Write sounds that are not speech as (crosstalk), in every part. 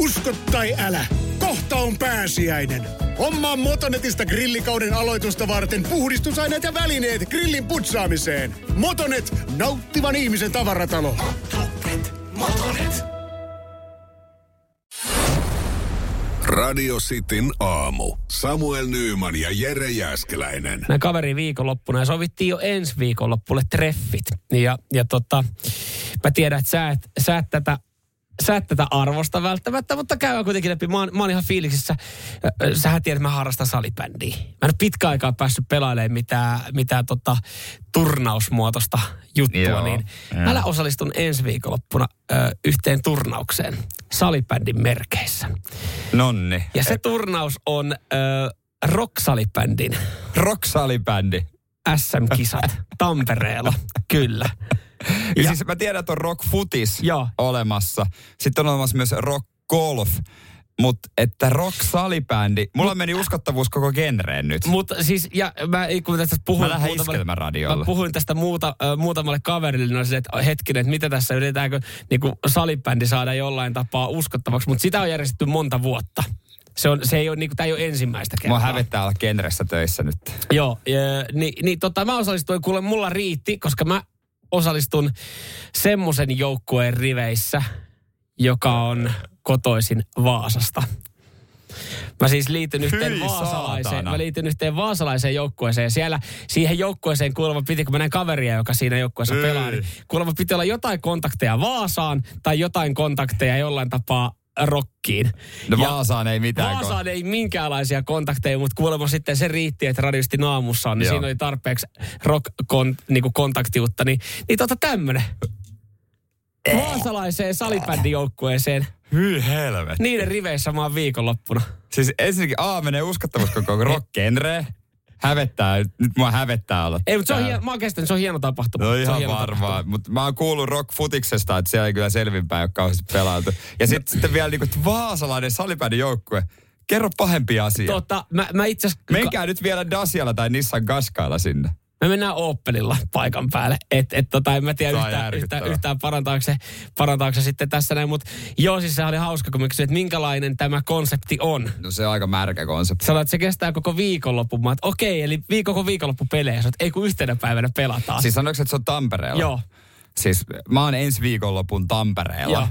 Usko tai älä, kohta on pääsiäinen. Hommaa Motonetista grillikauden aloitusta varten puhdistusaineet ja välineet grillin putsaamiseen. Motonet, nauttivan ihmisen tavaratalo. Motonet, Motonet. Radio Cityn aamu. Samuel Nyyman ja Jere Jäskeläinen. Näin kaveri viikonloppuna ja sovittiin jo ensi viikonloppulle treffit. Ja, ja tota, mä tiedän, että sä et, sä et tätä sä et tätä arvosta välttämättä, mutta käydään kuitenkin läpi. Mä oon, mä oon ihan fiiliksissä. Sähän tiedät, että mä harrastan salibändiä. Mä en pitkä aikaa päässyt pelailemaan mitään, mitään tota, turnausmuotoista juttua, Joo, niin joo. mä osallistun ensi viikonloppuna ö, yhteen turnaukseen salibändin merkeissä. Nonni. Ja se turnaus on ö, rock-salibändin Rock-salibändi. SM-kisat (laughs) Tampereella, kyllä. (laughs) Ja, Ja- siis mä tiedän, että on rock footis Joo. olemassa. Sitten on olemassa myös rock golf. Mutta että rock salibändi, mulla meni uskottavuus koko genreen nyt. Mutta siis, ja mä kun tästä puhuin... Mä radiolla. Mä puhuin tästä muuta, äh, muutamalle kaverille, niin oli se, että hetkinen, että mitä tässä yritetäänkö niin salibändi saada jollain tapaa uskottavaksi, mutta sitä on järjestetty monta vuotta. Se, on, se ei ole, niin kuin, tämä ei ole ensimmäistä kertaa. Mua hävettää olla genressä töissä nyt. Joo, ja, niin, niin tota, mä osallistuin, kuule mulla riitti, koska mä osallistun semmoisen joukkueen riveissä, joka on kotoisin Vaasasta. Mä siis liityn yhteen Hyi vaasalaiseen, saatana. mä liityn yhteen vaasalaiseen joukkueeseen. Ja siellä siihen joukkueeseen kuulemma piti, kun mä näin kaveria, joka siinä joukkueessa pelaa, niin kuulemma piti olla jotain kontakteja Vaasaan tai jotain kontakteja jollain tapaa rokkiin. No Ja- Vaasaan ei mitään. Vaasaan ei minkäänlaisia kontakteja, mutta kuulemma sitten se riitti, että radiosti naamussa on, niin Joo. siinä oli tarpeeksi rock-kontaktiutta. Niin, niin tota tämmönen. Vaasalaiseen salibändijoukkueeseen. Hyi helvetti. Niiden riveissä mä oon viikonloppuna. Siis ensinnäkin A menee uskottavuus koko rock. Hävettää, nyt mua hävettää olla Ei, mutta se on, hieno, mä oon kestänyt, se on hieno tapahtuma. No ihan varmaan, tapahtuma. mutta mä oon kuullut rock futiksesta, että siellä ei kyllä selvinpäin ole kauheasti pelailtu. Ja sitten sitten vielä niinku vaasalainen salibändin joukkue. Kerro pahempi asia. Tota, mä, mä itse. Menkää nyt vielä Dasialla tai Nissan Gaskailla sinne. Me mennään Opelilla paikan päälle. Et, et tota, en mä tiedä yhtään, yhtään, yhtään parantaako, se, parantaako se sitten tässä näin. Mutta joo, siis se oli hauska, kun mä kysyin, että minkälainen tämä konsepti on. No se on aika märkä konsepti. Sanoit, että se kestää koko viikonlopun. Mä että okei, eli viik- koko viikonloppu pelejä. Sanoit, ei kun yhtenä päivänä pelataan. Siis sanoiko, että se on Tampereella? Joo. Siis mä oon ensi viikonlopun Tampereella. Joo.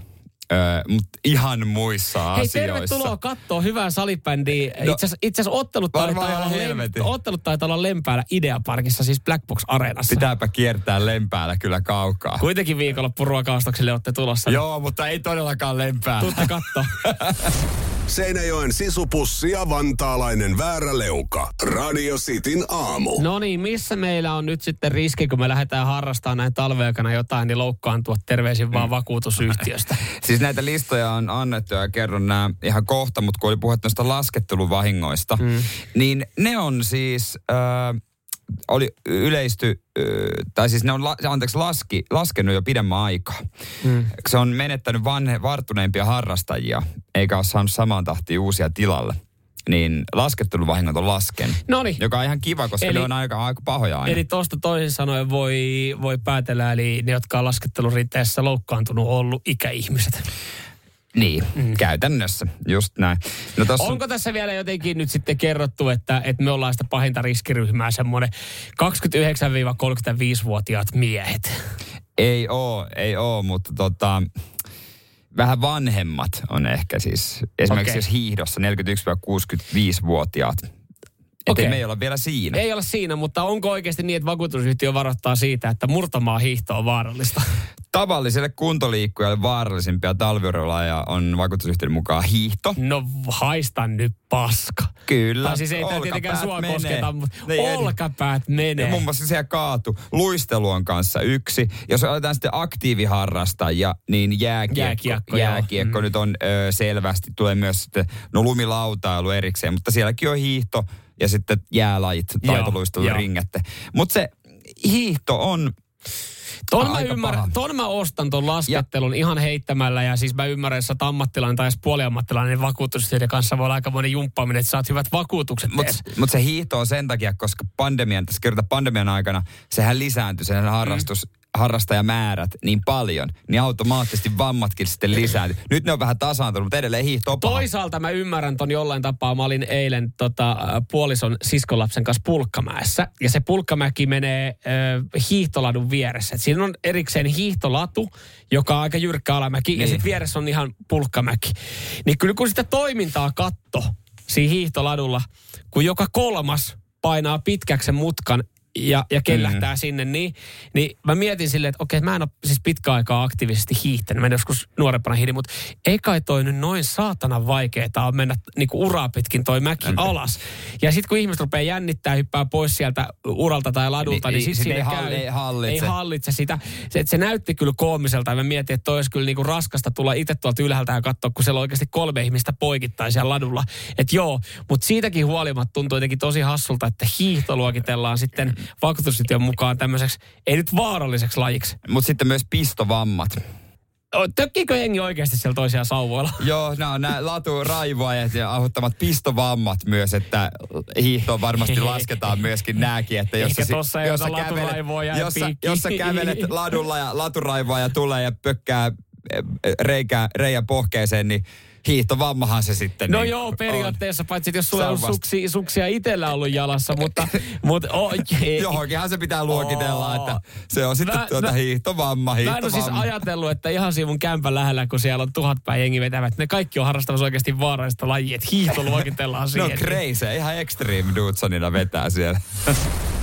Öö, mutta ihan muissa Hei, asioissa. tervetuloa katsoa hyvää salibändiä. No, itse asiassa- ottelut taitaa, olla lem, ottelut taitaa olla Lempäällä Ideaparkissa, siis Black Box Areenassa. Pitääpä kiertää lempäällä kyllä kaukaa. Kuitenkin viikonloppu ruokaostoksille olette tulossa. Joo, mutta ei todellakaan lempää. Tuutte katto. (laughs) Seinäjoen sisupussi ja vantaalainen vääräleuka. Radio Cityn aamu. No niin, missä meillä on nyt sitten riski, kun me lähdetään harrastamaan näin talveakana jotain, niin loukkaantua terveisin Mm. vaan vakuutusyhtiöstä. (laughs) Siis näitä listoja on annettu ja kerron nämä ihan kohta, mutta kun oli puhetta noista lasketteluvahingoista, mm. niin ne on siis, äh, oli yleisty, tai siis ne on, la, anteeksi, laski, laskenut jo pidemmän aikaa. Mm. Se on menettänyt vanhe, varttuneimpia harrastajia, eikä ole saanut samaan tahtiin uusia tilalle. Niin lasketteluvahingot on laskenut. Noniin. Joka on ihan kiva, koska Eli- ne on aika, aika pahoja aina. Eli tuosta toisin sanoen voi, voi päätellä, eli ne, jotka on laskettelurinteessä loukkaantunut, on ollut ikäihmiset. Niin, mm. käytännössä, just näin. No tossa on- Onko tässä vielä jotenkin nyt sitten kerrottu, että, että me ollaan sitä pahinta riskiryhmää, semmoinen 29-35-vuotiaat miehet? Ei oo, ei oo, mutta tota, vähän vanhemmat on ehkä siis. Esimerkiksi Okei. jos hiihdossa 41-65-vuotiaat. Okei. okay. me ei olla vielä siinä. Ei ole siinä, mutta onko oikeasti niin, että vakuutusyhtiö varoittaa siitä, että murtamaa hiihto on vaarallista? Tavalliselle kuntoliikkujalle vaarallisimpia talviurheilulajeja on vakuutusyhtiön mukaan hiihto. No haista nyt paska. Kyllä. Tai siis ei tämä tietenkään olkapäät sua menee. kosketa, mutta ei- olkapäät Ja menee. muun muassa siellä kaatu. Luistelu on kanssa yksi. Jos otetaan sitten aktiiviharrastajia, niin jääkiekko, Jääkiekko, jääkiekko nyt on ö, selvästi. Tulee myös sitten, no lumilautailu erikseen, mutta sielläkin on hiihto ja sitten jäälajit, taitoluistelu, ringette. Mutta se hiihto on, Ton mä, ymmärrän, paha. ton mä ostan ton laskettelun ihan heittämällä ja siis mä ymmärrän, että ammattilainen tai edes puoliammattilainen, niin vakuutusyhtiöiden kanssa voi olla aika monen jumppaaminen, että saat hyvät vakuutukset mutta mut se hiihto on sen takia, koska pandemian, tässä kerrotaan pandemian aikana, sehän lisääntyi, se harrastus harrastajamäärät niin paljon, niin automaattisesti vammatkin sitten lisääntyy. Nyt ne on vähän tasaantunut, mutta edelleen hiihto on paha. Toisaalta mä ymmärrän ton jollain tapaa. Mä olin eilen tota, puolison siskolapsen kanssa Pulkkamäessä. Ja se Pulkkamäki menee äh, hiihtoladun vieressä. Et siinä on erikseen hiihtolatu, joka on aika jyrkkä alamäki. Niin. Ja sitten vieressä on ihan Pulkkamäki. Niin kyllä kun sitä toimintaa katto siinä hiihtoladulla, kun joka kolmas painaa pitkäksen mutkan ja, ja kellähtää mm. sinne, niin, niin mä mietin silleen, että okei, mä en ole siis pitkä aikaa aktiivisesti hiihtänyt. Mä en joskus nuorempana hiidin, mutta ei kai toi nyt noin saatana vaikeeta on mennä niinku uraa pitkin toi mäki mm. alas. Ja sitten kun ihmiset rupeaa jännittää, hyppää pois sieltä uralta tai ladulta, niin, niin, sitten ei, käy, ei, hallitse. ei hallitse sitä. Se, se näytti kyllä koomiselta ja mä mietin, että toi olisi kyllä niinku raskasta tulla itse tuolta ylhäältä ja katsoa, kun siellä on oikeasti kolme ihmistä poikittain siellä ladulla. Että joo, mutta siitäkin huolimatta tuntuu jotenkin tosi hassulta, että hiihto luokitellaan sitten vakuutusyhtiön mukaan tämmöiseksi, ei nyt vaaralliseksi lajiksi. Mutta sitten myös pistovammat. Tökkiikö jengi oikeasti siellä toisia sauvoilla? (laughs) Joo, nämä on nämä laturaivoajat ja aiheuttamat pistovammat myös, että hiihtoon varmasti (laughs) lasketaan myöskin nääkin, että jos, Ehkä tossa jos, sä kävelet, jos, sä, jos sä kävelet ladulla ja laturaivoaja tulee ja pökkää reikä, reijän pohkeeseen, niin hiihtovammahan se sitten No niin joo, periaatteessa, on. paitsi jos sulla on suksi, suksia itsellä ollut jalassa, mutta... mutta oh, (laughs) Johonkinhan se pitää luokitella, oh. että se on sitten mä, tuota mä, hiihtovamma, hiihtovamma. Mä en siis ajatellut, että ihan siinä mun kämpän lähellä, kun siellä on tuhat päin jengi vetävät, ne kaikki on harrastamassa oikeasti vaarallista lajia, että hiihto luokitellaan siihen. no crazy, ihan extreme Dudesonina vetää siellä. (laughs)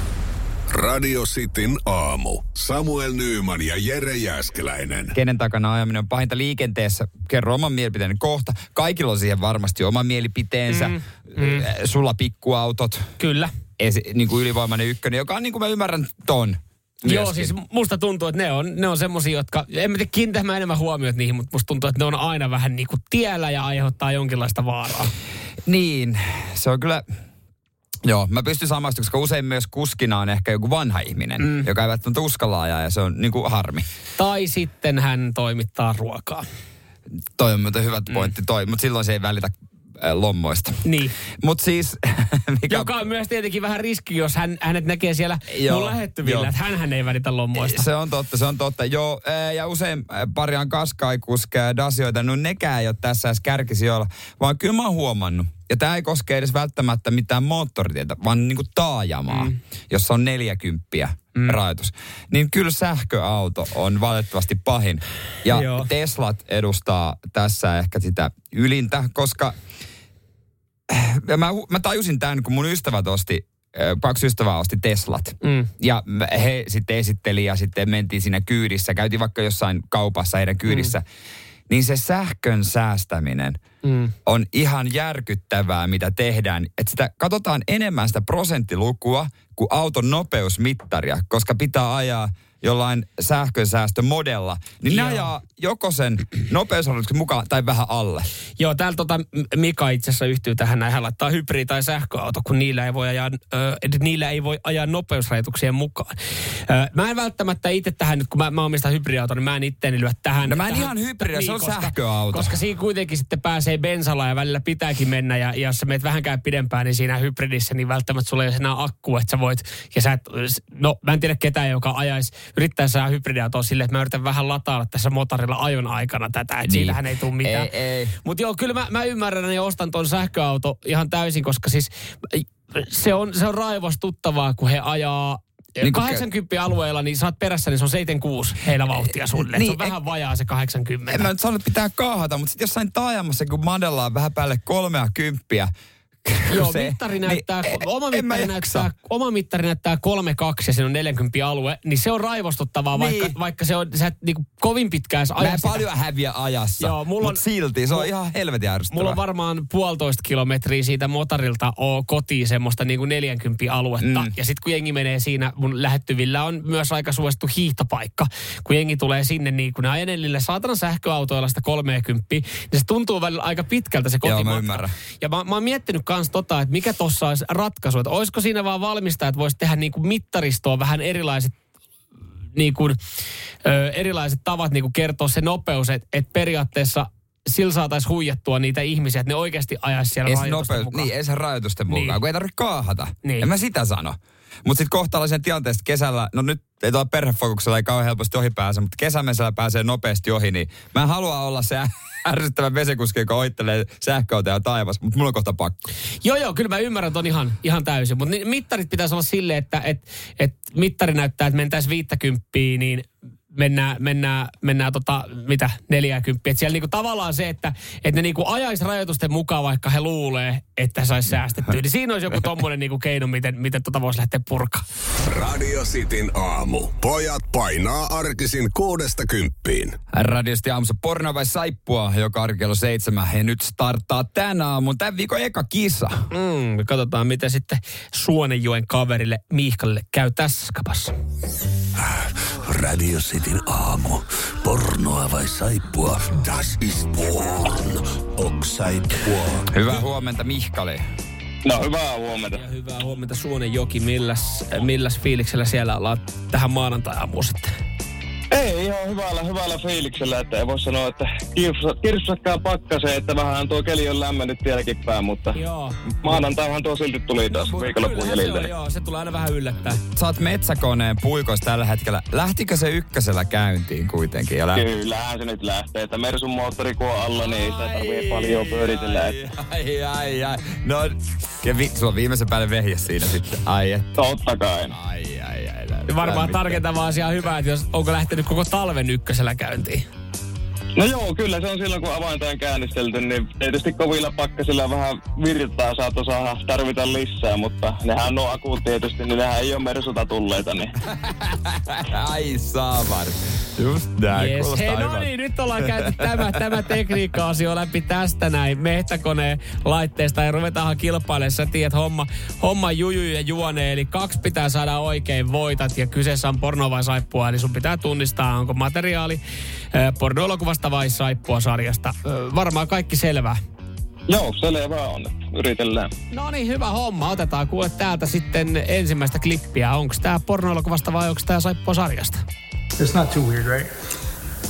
Radio Cityn aamu. Samuel Nyyman ja Jere Jäskeläinen. Kenen takana ajaminen on pahinta liikenteessä? Kerro oman mielipiteen kohta. Kaikilla on siihen varmasti oma mielipiteensä. Mm, mm. Sulla pikkuautot. Kyllä. Esi, niin kuin ylivoimainen ykkönen, joka on niin kuin mä ymmärrän ton. Myöskin. Joo, siis musta tuntuu, että ne on, ne on semmosia, jotka, en mä tiedä kiinnittämään enemmän huomiota niihin, mutta musta tuntuu, että ne on aina vähän niin kuin tiellä ja aiheuttaa jonkinlaista vaaraa. Niin, se on kyllä, Joo, mä pystyn samaistumaan, koska usein myös kuskina on ehkä joku vanha ihminen, mm. joka ei välttämättä uskalla ajaa ja se on niin kuin harmi. Tai sitten hän toimittaa ruokaa. Toi on muuten hyvä pointti toi, mutta silloin se ei välitä lommoista. Niin. Mut siis... (laughs) Mikä... Joka on myös tietenkin vähän riski, jos hän, hänet näkee siellä joo, mun lähettyvillä, että hän ei välitä lommoista. Se on totta, se on totta. Joo, ja usein pariaan kaskaikuskeja dasioita, no nekään ei ole tässä edes kärkisijoilla, vaan kyllä mä oon huomannut, ja tämä ei koske edes välttämättä mitään moottoritietä, vaan niin kuin taajamaa, mm. jossa on 40 mm. rajoitus. Niin kyllä sähköauto on valitettavasti pahin. Ja Joo. Teslat edustaa tässä ehkä sitä ylintä, koska ja mä, mä tajusin tämän, kun mun ystävät osti kaksi ystävää osti Teslat. Mm. Ja he sitten esitteli ja sitten mentiin siinä kyydissä. Käytiin vaikka jossain kaupassa heidän kyydissä. Mm. Niin se sähkön säästäminen – mm. on ihan järkyttävää, mitä tehdään. Että sitä katsotaan enemmän sitä prosenttilukua kuin auton nopeusmittaria, koska pitää ajaa jollain sähkönsäästömodella, niin Joo. ne ajaa joko sen nopeusrajoituksen mukaan tai vähän alle. Joo, täällä tota Mika itse asiassa yhtyy tähän näin. Hän laittaa hybridi- tai sähköauto, kun niillä ei voi ajaa, ö, niillä ei voi ajaa nopeusrajoituksien mukaan. Ö, mä en välttämättä itse tähän nyt, kun mä, mä omistan hybridiauton, niin mä en itteeni lyö tähän. No mä en tähän, ihan hybridi, niin, se on koska, sähköauto. Koska siinä kuitenkin sitten pääsee bensalla ja välillä pitääkin mennä. Ja, ja jos sä meet vähänkään pidempään, niin siinä hybridissä, niin välttämättä sulla ei ole enää akku, että sä voit, ja sä et, no mä en tiedä ketään, joka ajaisi, yrittää saada hybridiautoa silleen, että mä yritän vähän latailla tässä motorilla ajon aikana tätä, että niin. siitähän ei tule mitään. Ei, ei. Mutta joo, kyllä mä, mä ymmärrän ja ostan ton sähköauto ihan täysin, koska siis se on, se on raivostuttavaa, kun he ajaa niin 80 alueella, niin saat perässä, niin se on 76 heillä vauhtia sulle. Niin, se on vähän vajaa se 80. En mä nyt sano, että pitää kaahata, mutta sitten jossain taajamassa, kun madellaan vähän päälle 30, Joo, se, mittari niin näyttää, niin, oma, mittari näyttää, oma mittari näyttää 32 ja siinä on 40 alue, niin se on raivostuttavaa, niin. vaikka, vaikka se on, sä et niin kovin pitkään Mä paljon häviä ajassa, Joo, mulla on, silti se on ihan helvetin ärsyttävää. Mulla on varmaan puolitoista kilometriä siitä motorilta oo kotiin semmoista niin kuin 40 aluetta. Mm. Ja sitten kun jengi menee siinä, mun lähettyvillä on myös aika suosittu hiihtopaikka. Kun jengi tulee sinne niin kuin ne ajenellille saatana sähköautoilla sitä 30, niin se tuntuu välillä aika pitkältä se kotimatka. Joo, mä ymmärrän. Ja mä, mä oon miettinyt kans tota, että mikä tuossa olisi ratkaisu. Että olisiko siinä vaan valmistaa, että voisi tehdä niin kuin mittaristoon vähän erilaiset niin kuin, ö, erilaiset tavat niin kuin kertoa se nopeus, että, että periaatteessa sillä saataisiin huijattua niitä ihmisiä, että ne oikeasti ajaisi siellä rajoitusten nopeus, mukaan. Niin, ei se rajoitusten mukaan, niin. kun ei tarvitse kaahata. Niin. En mä sitä sano. Mutta sitten kohtalaisen tilanteesta kesällä, no nyt ei tuolla perhefokuksella ei kauhean helposti ohi pääse, mutta kesämesellä pääsee nopeasti ohi, niin mä en halua olla se ärsyttävä vesikuski, joka oittelee sähköautoja taivas, mutta mulla on kohta pakko. Joo, joo, kyllä mä ymmärrän ton ihan, ihan täysin. Mutta mittarit pitäisi olla silleen, että et, et mittari näyttää, että mentäisiin 50, niin mennään, mennään, mennään tota, mitä, 40. Että siellä niinku tavallaan se, että, että ne niinku ajaisi rajoitusten mukaan, vaikka he luulee, että saisi säästettyä. Niin siinä olisi joku tommonen niinku keino, miten, miten tota voisi lähteä purkaa. Radio Cityn aamu. Pojat painaa arkisin kuudesta kymppiin. Radiosti aamussa porno vai saippua, joka on kello seitsemän. Ja nyt starttaa tänä aamun tämän viikon eka kisa. Mm, katsotaan, miten sitten Suonenjoen kaverille Miihkalle käy tässä skapassa. Radio Cityn aamu. Pornoa vai saippua? Das ist porn. Ok saippua. Hyvää huomenta Mihkali. No hyvää huomenta. Ja hyvää huomenta Suonenjoki. Milläs, milläs fiiliksellä siellä ollaan tähän maanantai-aamuun sitten? Ei ihan hyvällä, hyvällä fiiliksellä, että ei voi sanoa, että kirssakkaa pakkaseen, että vähän tuo keli on lämmennyt vieläkin päin, mutta Joo. maanantaihan tuo silti tuli taas Kyllä se jäljiltä. on, joo, se tulee aina vähän yllättää. Sä oot metsäkoneen puikoissa tällä hetkellä. Lähtikö se ykkösellä käyntiin kuitenkin? Lähti? Kyllähän se nyt lähtee, että Mersun moottori kun on alla, niin sitä tarvii paljon pyöritellä. Että Ai, ai, ai. No, ja vi, sulla on viimeisen päälle vehjä siinä sitten. Ai, et. totta kai. Ai, Varmaan tarkentavaa asiaa hyvä, että jos onko lähtenyt koko talven ykkösellä käyntiin. No joo, kyllä se on silloin kun avainta on käynnistelty, niin tietysti kovilla pakkasilla vähän virtaa saatto saada tarvita lisää, mutta nehän on akuut tietysti, niin nehän ei ole Mersuta tulleita, niin (laughs) Ai saavar. Just näin. Yes. Hei, no niin, nyt ollaan käyty tämä, tämä tekniikka-asio läpi tästä näin mehtäkoneen laitteesta ja ruvetaanhan kilpailemaan. Sä tiedät homma, homma juju ja juone, eli kaksi pitää saada oikein voitat ja kyseessä on porno vai saippua, eli sun pitää tunnistaa, onko materiaali pornoelokuvasta vai saippua sarjasta. Äh, varmaan kaikki selvää. joo, selvä on, yritellään. No niin, hyvä homma. Otetaan kuule täältä sitten ensimmäistä klippiä. Onko tämä pornoelokuvasta vai onko tämä saippua sarjasta? It's not too weird, right?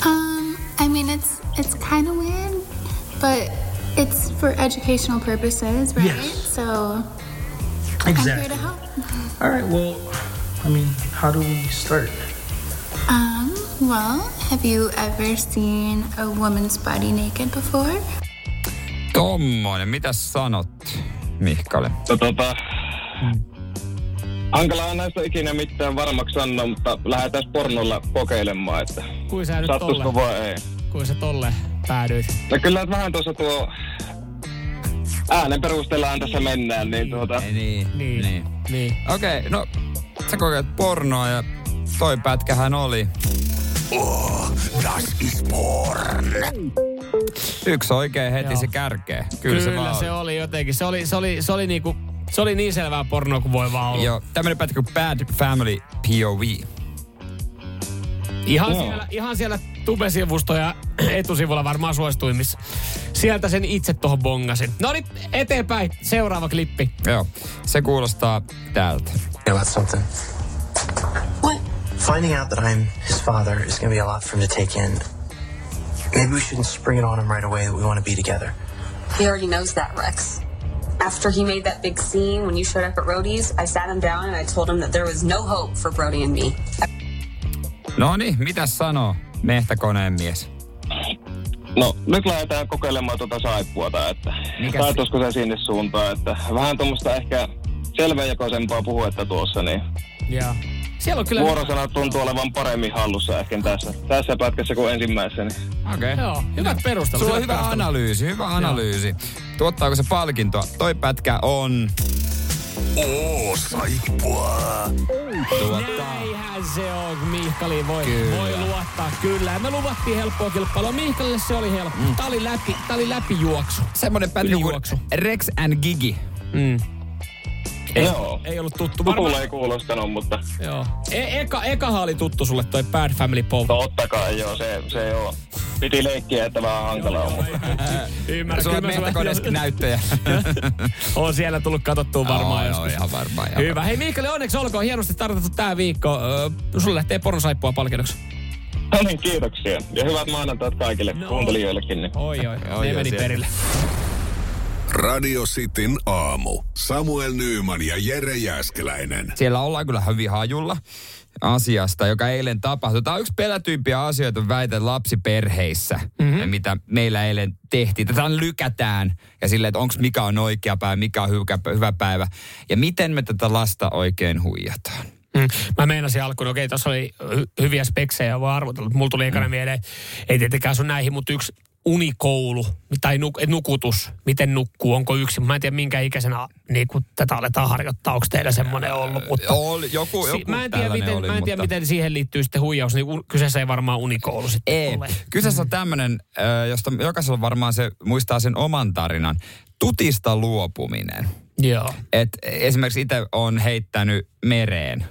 Um, I mean, it's it's kind of weird, but it's for educational purposes, right? Yes. So I'm here Exactly. to help. All right. Well, I mean, how do we start? Um, well, have you ever seen a woman's body naked before? Tommonen, mitäs sanot, Mihkale? No, tota, hankalaa näistä ikinä mitään varmaksi sanoa, mutta lähdetään pornolla kokeilemaan, että Kuin sä nyt sattuisiko tolle, vai ei. kuin sä tolle päädyit? No kyllä vähän tuossa tuo äänen perusteellaan tässä mennään, niin tuota, Niin, Niin. niin. Niin. Okei, okay, no sä kokeat pornoa ja toi pätkähän oli Oh, das ist porn. yksi oikein heti Joo. se kärkee. Kyllä, se vaan se oli. oli jotenkin. Se oli, se oli, se oli niinku, se oli niin selvää pornoa kuin voi vaan olla. Joo, tämmönen pätkä kuin Bad Family POV. Ihan, Joo. siellä, ihan siellä tubesivusto ja (clears throat) etusivulla varmaan suosituimmissa. Sieltä sen itse tuohon bongasin. No niin, eteenpäin. Seuraava klippi. Joo, se kuulostaa tältä. about something. Finding out that I'm his father is going to be a lot for him to take in. Maybe we shouldn't spring it on him right away that we want to be together. He already knows that, Rex. After he made that big scene when you showed up at Rhodey's, I sat him down and I told him that there was no hope for Brody and me. No niin, mitäs sanoo mehtäkoneen mies? no nyt lähdetään kokeilemaan tuota saippuota, että Mikä taituisiko se sinne suuntaan, että vähän tuommoista ehkä selväjakoisempaa puhetta tuossa, niin Ja siellä on kyllä... vuorosanat tuntuu olevan paremmin hallussa ehkä tässä, tässä pätkässä kuin ensimmäisessä. Niin. Okei. Okay. Joo, hyvät perustelut. Sulla on hyvä perustelut. analyysi, hyvä analyysi. Tuottaako se palkintoa? Toi pätkä on... Oh, saippua. Tuottaa. Näinhän se on, Mihkali voi, Kyllä. voi luottaa. Kyllä, me luvattiin helppoa kilpailua. Mihkalille se oli helppo. Mm. Tää oli läpi, tää oli läpijuoksu. Semmonen pätkä kuin. Rex and Gigi. Mm. Ei, Joo. ei ollut tuttu. Varmaan, ei kuulostanut, mutta joo. E- eka, ekahan oli tuttu sulle toi Bad Family Pop. totta kai joo, se, se on. Piti leikkiä, että vähän hankalaa on, mutta (laughs) Ymmärrän. Sulla on mehtäkoneessakin näyttöjä. (laughs) on siellä tullut katsottua varmaan Oo, joskus. joo, ihan varmaan. Ihan Hyvä. Hei Miikali, onneksi olkoon. Hienosti tarkoitettu tää viikko. Sulle lähtee pornosaippua palkinnoksi. no niin, kiitoksia. Ja hyvät maanantaat kaikille No. kuuntelijoillekin. Niin. Oi, oi, Oi, ne oi, meni perille. Radio Cityn aamu. Samuel Nyyman ja Jere Jäskeläinen. Siellä ollaan kyllä hyvin hajulla asiasta, joka eilen tapahtui. Tämä on yksi pelätyimpiä asioita väitän lapsiperheissä, mm-hmm. mitä meillä eilen tehtiin. Tätä lykätään ja silleen, että onko mikä on oikea päivä, mikä on hyvä, hyvä päivä. Ja miten me tätä lasta oikein huijataan. Mm. Mä meinasin alkuun, okei, tuossa oli hy- hyviä speksejä, vaan arvotella. Mulla tuli ekana mm. mieleen, ei tietenkään sun näihin, mutta yksi unikoulu tai nuk, nukutus, miten nukkuu, onko yksi. Mä en tiedä minkä ikäisenä niin kun tätä aletaan harjoittaa, onko teillä semmoinen ollut. Mutta oli, joku, joku si- mä en tiedä, miten, oli, mä en tiedä mutta... miten siihen liittyy sitten huijaus. Niin un- kyseessä ei varmaan unikoulu sitten Ei. ole. Kyseessä on tämmöinen, josta jokaisella varmaan se muistaa sen oman tarinan. Tutista luopuminen. Joo. Et esimerkiksi itse on heittänyt mereen.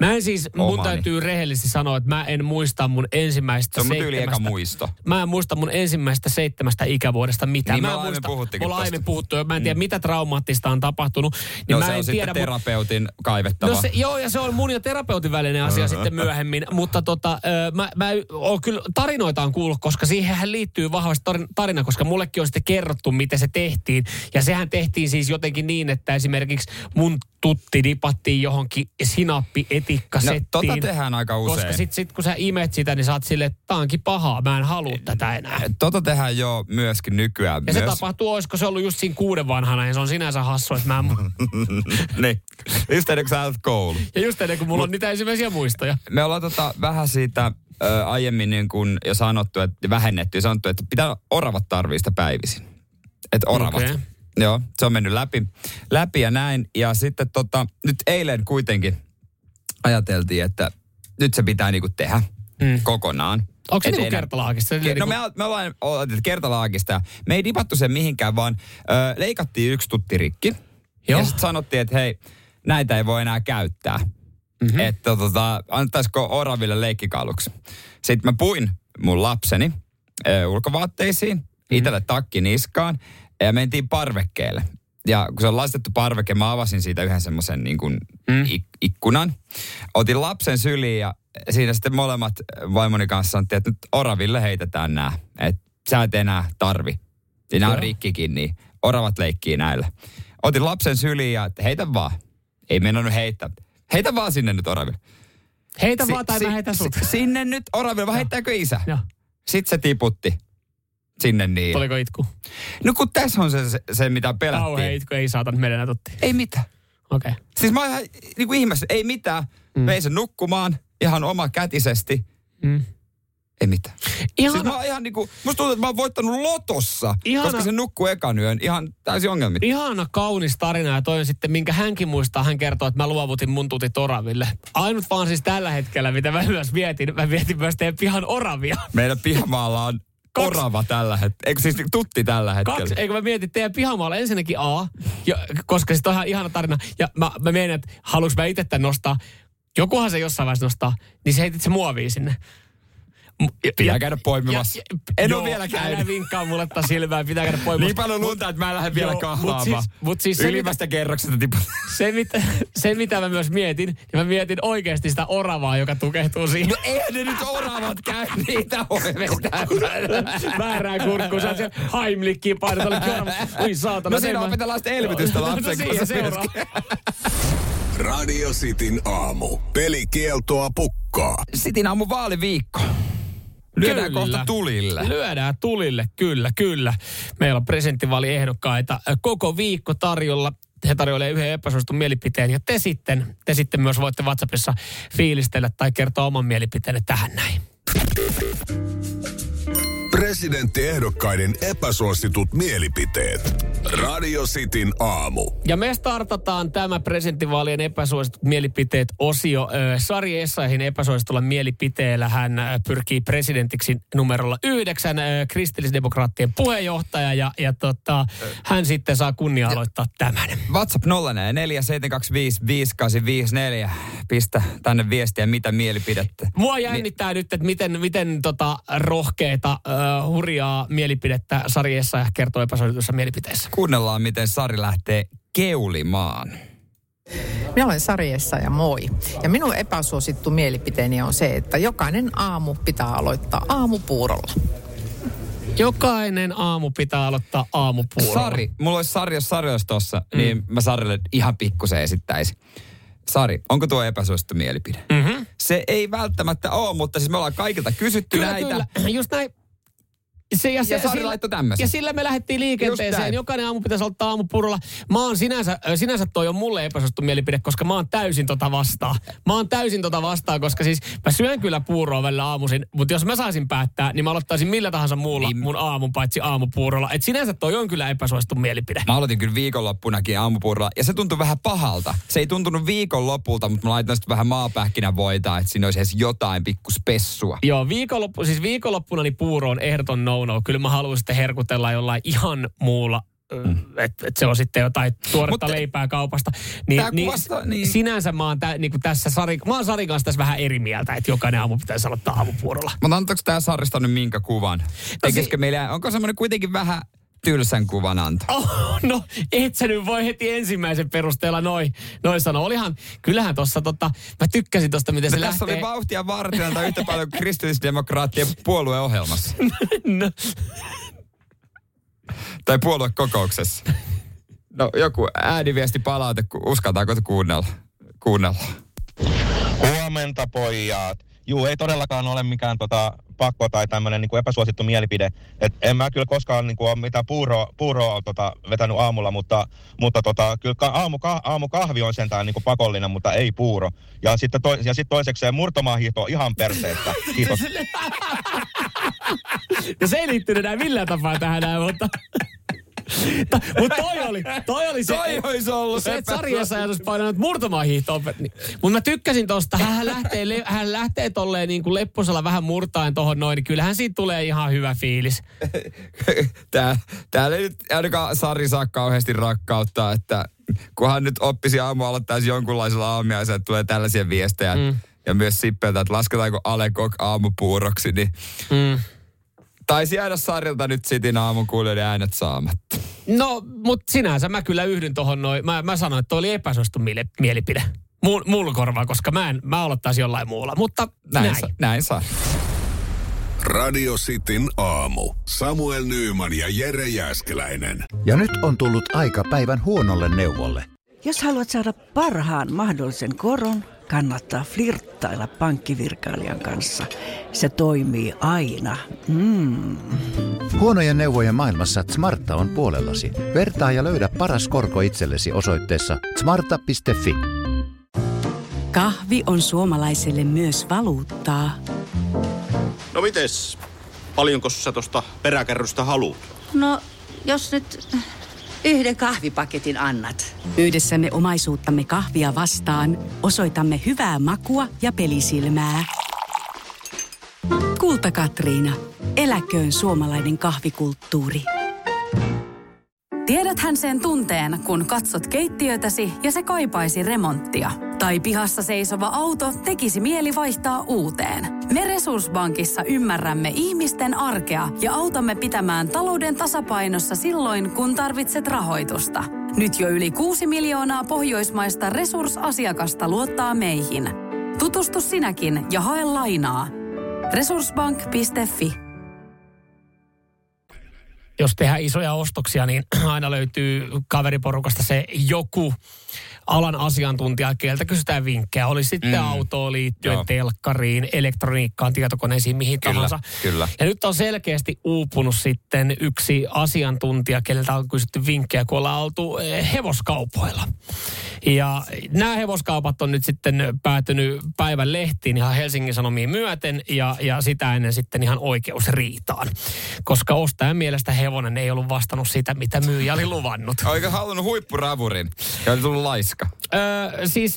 Mä en siis, mun Omani. täytyy rehellisesti sanoa, että mä en muista mun ensimmäistä Se on mun eka seitsemästä- muisto. Mä en muista mun ensimmäistä seitsemästä ikävuodesta mitään. Niin mä en aiemmin muista, tosta. aiemmin puhuttu, mä en tiedä mitä traumaattista on tapahtunut. Niin No mä se en on tiedä, sitten terapeutin kaivettava. No se, joo, ja se on mun ja terapeutin välinen asia sitten myöhemmin. Mutta tota, mä, mä oon kyllä tarinoita on kuullut, koska siihen liittyy vahvasti tarin- tarina, koska mullekin on sitten kerrottu, miten se tehtiin. Ja sehän tehtiin siis jotenkin niin, että esimerkiksi mun tutti dipattiin johonkin sinappi No, tota tehdään aika usein. Koska sit, sit kun sä imet sitä, niin sä oot silleen, että tää onkin pahaa, mä en halua tätä enää. Tota tehdään jo myöskin nykyään. Ja se myös. tapahtuu, olisiko se ollut just siinä kuuden vanhana, ja se on sinänsä hassu, että mä en... (laughs) niin. Just ennen kuin sä koulu. Ja just ennen kuin mulla on niitä ensimmäisiä muistoja. Me ollaan tota vähän siitä ö, aiemmin niin kuin jo sanottu, että vähennetty ja sanottu, että pitää oravat tarvii sitä päivisin. Että oravat. Okei. Joo, se on mennyt läpi, läpi ja näin. Ja sitten tota, nyt eilen kuitenkin ajateltiin, että nyt se pitää niinku tehdä mm. kokonaan. Onko se niinku kertalaakista? Ke- niinku- No me, me ollaan kertalaakista. Me ei dipattu sen mihinkään, vaan ö, leikattiin yksi tutti rikki. Joo. Ja sitten sanottiin, että hei, näitä ei voi enää käyttää. Mm-hmm. Että tota, antaisiko oraville leikkikaluksi. Sitten mä puin mun lapseni ö, ulkovaatteisiin, mm-hmm. itselle takki niskaan ja mentiin parvekkeelle. Ja kun se on lastettu parveke, mä avasin siitä yhden semmoisen niin kuin mm. ik- ikkunan. Otin lapsen syliin ja siinä sitten molemmat vaimoni kanssa sanottiin, että nyt oraville heitetään nämä. Että sä et enää tarvi. Ja nämä on rikkikin, niin oravat leikkii näillä. Otin lapsen syliin ja heitä vaan. Ei mennä heittää. Heitä vaan sinne nyt oraville. Heitä Si- vaan tai mä si- heitän sut. si- Sinne nyt oraville, vai heittääkö isä? Joo. Sitten se tiputti sinne niin. Tuliko itku? No kun tässä on se, se, se mitä Kauhea pelättiin. itku, ei saatan enää totti. Ei mitään. Okei. Okay. Siis mä oon ihan niin kuin ihmeessä, ei mitään. Mm. Vein sen nukkumaan ihan oma kätisesti. Mm. Ei mitään. Ihana, Siis mä oon ihan niinku, musta tuntuu, että mä oon voittanut lotossa, Ihana- koska se nukkuu ekan yön ihan täysin ongelmit. ihana kaunis tarina ja toi on sitten, minkä hänkin muistaa, hän kertoo, että mä luovutin mun tutit oraville. Ainut vaan siis tällä hetkellä, mitä mä myös vietin, mä vietin myös teidän pihan oravia. Meidän pihamaalla on Kaksi- orava tällä hetkellä. Eikö siis tutti tällä hetkellä? Kaksi, eikö mä mietin teidän pihamaalla ensinnäkin A, ja, koska sitten on ihan ihana tarina. Ja mä, mä mietin, että haluanko mä itse nostaa. Jokuhan se jossain vaiheessa nostaa, niin se heitit se muoviin sinne. Ja- Pitää ja- käydä poimimassa. En oo vielä käynyt. Älä vinkkaa mulle taas silmää, pitää käydä poimimassa. Niin paljon lunta, että mä en lähde vielä Joo, kahlaamaan. Mut siis, mut siis se, Ylimmästä kerroksesta tiput. se, mitä, se, mitä mä myös mietin, niin mä mietin oikeasti sitä oravaa, joka tukehtuu siihen. No eihän ne nyt oravat käy, niitä voi vetää. (laughs) Väärään kurkkuun, sä siellä olet orava. Oi saatana. No siinä opetellaan sitten elvytystä (laughs) lapsen No kanssa seuraa. Radio Cityn aamu. Pelikieltoa pukkaa. Sitin aamu vaaliviikko. Lyödään Kyllä. kohta tulille. Lyödään tulille, kyllä, kyllä. Meillä on presidenttivaaliehdokkaita koko viikko tarjolla. He tarjoilee yhden epäsuositun mielipiteen ja te sitten, te sitten myös voitte WhatsAppissa fiilistellä tai kertoa oman mielipiteenne tähän näin. Presidenttiehdokkaiden epäsuositut mielipiteet. Radio Cityn aamu. Ja me startataan tämä presidenttivaalien epäsuositut mielipiteet osio. Sari Essayahin epäsuositulla mielipiteellä hän pyrkii presidentiksi numerolla yhdeksän, kristillisdemokraattien puheenjohtaja ja, ja tota, hän sitten saa kunnia aloittaa tämän. WhatsApp 04 Pistä tänne viestiä, mitä mielipidettä. Mua jännittää nyt, että miten, miten tota rohkeita, hurjaa mielipidettä Sari Essayah kertoo epäsuositussa mielipiteessä. Kuunnellaan, miten Sari lähtee keulimaan. Minä olen Sari ja moi. Ja minun epäsuosittu mielipiteeni on se, että jokainen aamu pitää aloittaa aamupuurolla. Jokainen aamu pitää aloittaa aamupuurolla. Sari, mulla olisi Sari, jos Sari olisi tossa, mm. niin mä Sarille ihan pikkusen esittäisin. Sari, onko tuo epäsuosittu mielipide? Mm-hmm. Se ei välttämättä ole, mutta siis me ollaan kaikilta kysytty Kyllä, näitä. kyllä. Just näin. Se, Ja Sari sillä, laittoi tämmösen. Ja sillä me lähdettiin liikenteeseen. Jokainen aamu pitäisi aloittaa aamupurolla. Mä oon sinänsä, sinänsä toi on mulle epäsuosittu mielipide, koska mä oon täysin tota vastaan. Mä oon täysin tota vastaan, koska siis mä syön kyllä puuroa välillä aamuisin, mutta jos mä saisin päättää, niin mä aloittaisin millä tahansa muulla Niin. mun aamun paitsi aamupuurolla. Et sinänsä toi on kyllä epäsuosittu mielipide. Mä aloitin kyllä viikonloppunakin aamupuurolla ja se tuntui vähän pahalta. Se ei tuntunut viikonlopulta, mutta mä laitan sitten vähän maapähkinävoitaa, että siinä olisi edes jotain pikku spessua. Joo, viikonloppu, siis viikonloppuna niin puuro on ehdoton no-no. Kyllä mä haluan sitten herkutella jollain ihan muulla mm. että et se on sitten jotain tuoretta Mutta- leipää kaupasta. Niin, Tää niin, kuvastaa- niin. Sinänsä mä oon, tä, niin kuin tässä Sari, mä oon Sarin kanssa tässä vähän eri mieltä, että jokainen aamu pitäisi aloittaa aamupuurolla. Mutta antaako tää Sarista nyt minkä kuvan? Tekisikö meillä, onko semmoinen kuitenkin vähän tylsän kuvan anto? Oh, no, et sä nyt voi heti ensimmäisen perusteella noin noi sanoa. Olihan, kyllähän tossa tota, mä tykkäsin tosta, miten se No, tässä lähtee. oli vauhtia vartioita yhtä paljon kuin kristillisdemokraattien puolueohjelmassa. (laughs) no, Tai puoluekokouksessa. No joku ääniviesti palaute, ku- uskaltaako te kuunnella? kuunnella. Huomenta pojat. Juu, ei todellakaan ole mikään tota, pakko tai tämmöinen niin epäsuosittu mielipide. Et en mä kyllä koskaan niin kuin, ole mitään puuroa, puuroa tota, vetänyt aamulla, mutta, mutta tota, kyllä ka, aamu, ka, aamukahvi on sentään niin kuin pakollinen, mutta ei puuro. Ja sitten toi, ja sit toisekseen murtomaahiihto ihan perseestä. (laughs) Kiitos. no se ei liittynyt enää millään tapaa tähän näin, mutta... (laughs) Mutta toi oli, toi oli se, Toi olisi ollut se, että sarjassa ajatus painanut murtomahiihtoon. Mutta mä tykkäsin tosta, hän lähtee, le- hän lähtee tolleen niin kuin lepposella vähän murtaen tohon noin, niin kyllähän siitä tulee ihan hyvä fiilis. (laughs) Tää, täällä ei nyt ainakaan Sari saa kauheasti rakkautta, että kunhan nyt oppisi aamu aloittaisi jonkunlaisella aamiaisella, että tulee tällaisia viestejä. Mm. Ja myös Sippeltä, että lasketaanko Ale Kok aamupuuroksi, niin Mm. Taisi jäädä Sarilta nyt sitin aamukuulijoiden äänet saamatta. No, mutta sinänsä mä kyllä yhdyn tohon noin. Mä, mä sanoin, että toi oli epäsuosittu miele- mielipide. Mul, mulla korvaa, koska mä, en, mä aloittaisin jollain muulla. Mutta Näin, näin. Sa- näin saa. Radio Cityn aamu. Samuel Nyyman ja Jere Jäskeläinen. Ja nyt on tullut aika päivän huonolle neuvolle. Jos haluat saada parhaan mahdollisen koron, kannattaa flirttailla pankkivirkailijan kanssa. Se toimii aina. Mm. Huonojen neuvojen maailmassa Smarta on puolellasi. Vertaa ja löydä paras korko itsellesi osoitteessa smarta.fi. Kahvi on suomalaiselle myös valuuttaa. No mites? Paljonko sä tosta peräkärrystä haluat? No, jos nyt yhden kahvipaketin annat. Yhdessämme omaisuuttamme kahvia vastaan osoitamme hyvää makua ja pelisilmää. Kulta Katriina. Eläköön suomalainen kahvikulttuuri. Tiedäthän sen tunteen, kun katsot keittiötäsi ja se kaipaisi remonttia. Tai pihassa seisova auto tekisi mieli vaihtaa uuteen. Me Resurssbankissa ymmärrämme ihmisten arkea ja autamme pitämään talouden tasapainossa silloin, kun tarvitset rahoitusta. Nyt jo yli 6 miljoonaa pohjoismaista resursasiakasta luottaa meihin. Tutustu sinäkin ja hae lainaa. Resurssbank.fi jos tehdään isoja ostoksia, niin (clears throat) aina löytyy kaveriporukasta se joku alan asiantuntija, keltä kysytään vinkkejä. Oli sitten Mm. autoon liittyen, Joo. telkkariin, elektroniikkaan, tietokoneisiin, mihin Kyllä, tahansa. kyllä. Ja nyt on selkeästi uupunut sitten yksi asiantuntija, keneltä on kysytty vinkkejä, kun ollaan oltu eh, hevoskaupoilla. Ja nämä hevoskaupat on nyt sitten päätynyt päivän lehtiin ihan Helsingin Sanomiin myöten ja, ja sitä ennen sitten ihan oikeusriitaan. Koska ostajan mielestä hevonen ei ollut vastannut sitä, mitä myyjä oli luvannut. Oiko halunnut huippuravurin ja oli tullut laiska? Öö, siis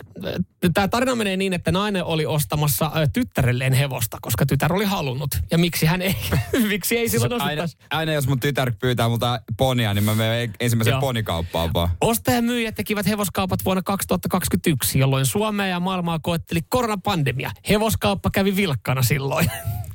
tämä tarina menee niin, että nainen oli ostamassa ö, tyttärelleen hevosta, koska tytär oli halunnut. Ja miksi hän ei, (laughs) miksi ei silloin aina, ostettaisi? aina jos mun tytär pyytää multa ponia, niin mä menen ensimmäisen Joo. ponikauppaan vaan. Ostaja ja myyjät tekivät hevoskaupat vuonna 2021, jolloin Suomea ja maailmaa koetteli koronapandemia. Hevoskauppa kävi vilkkana silloin. (laughs)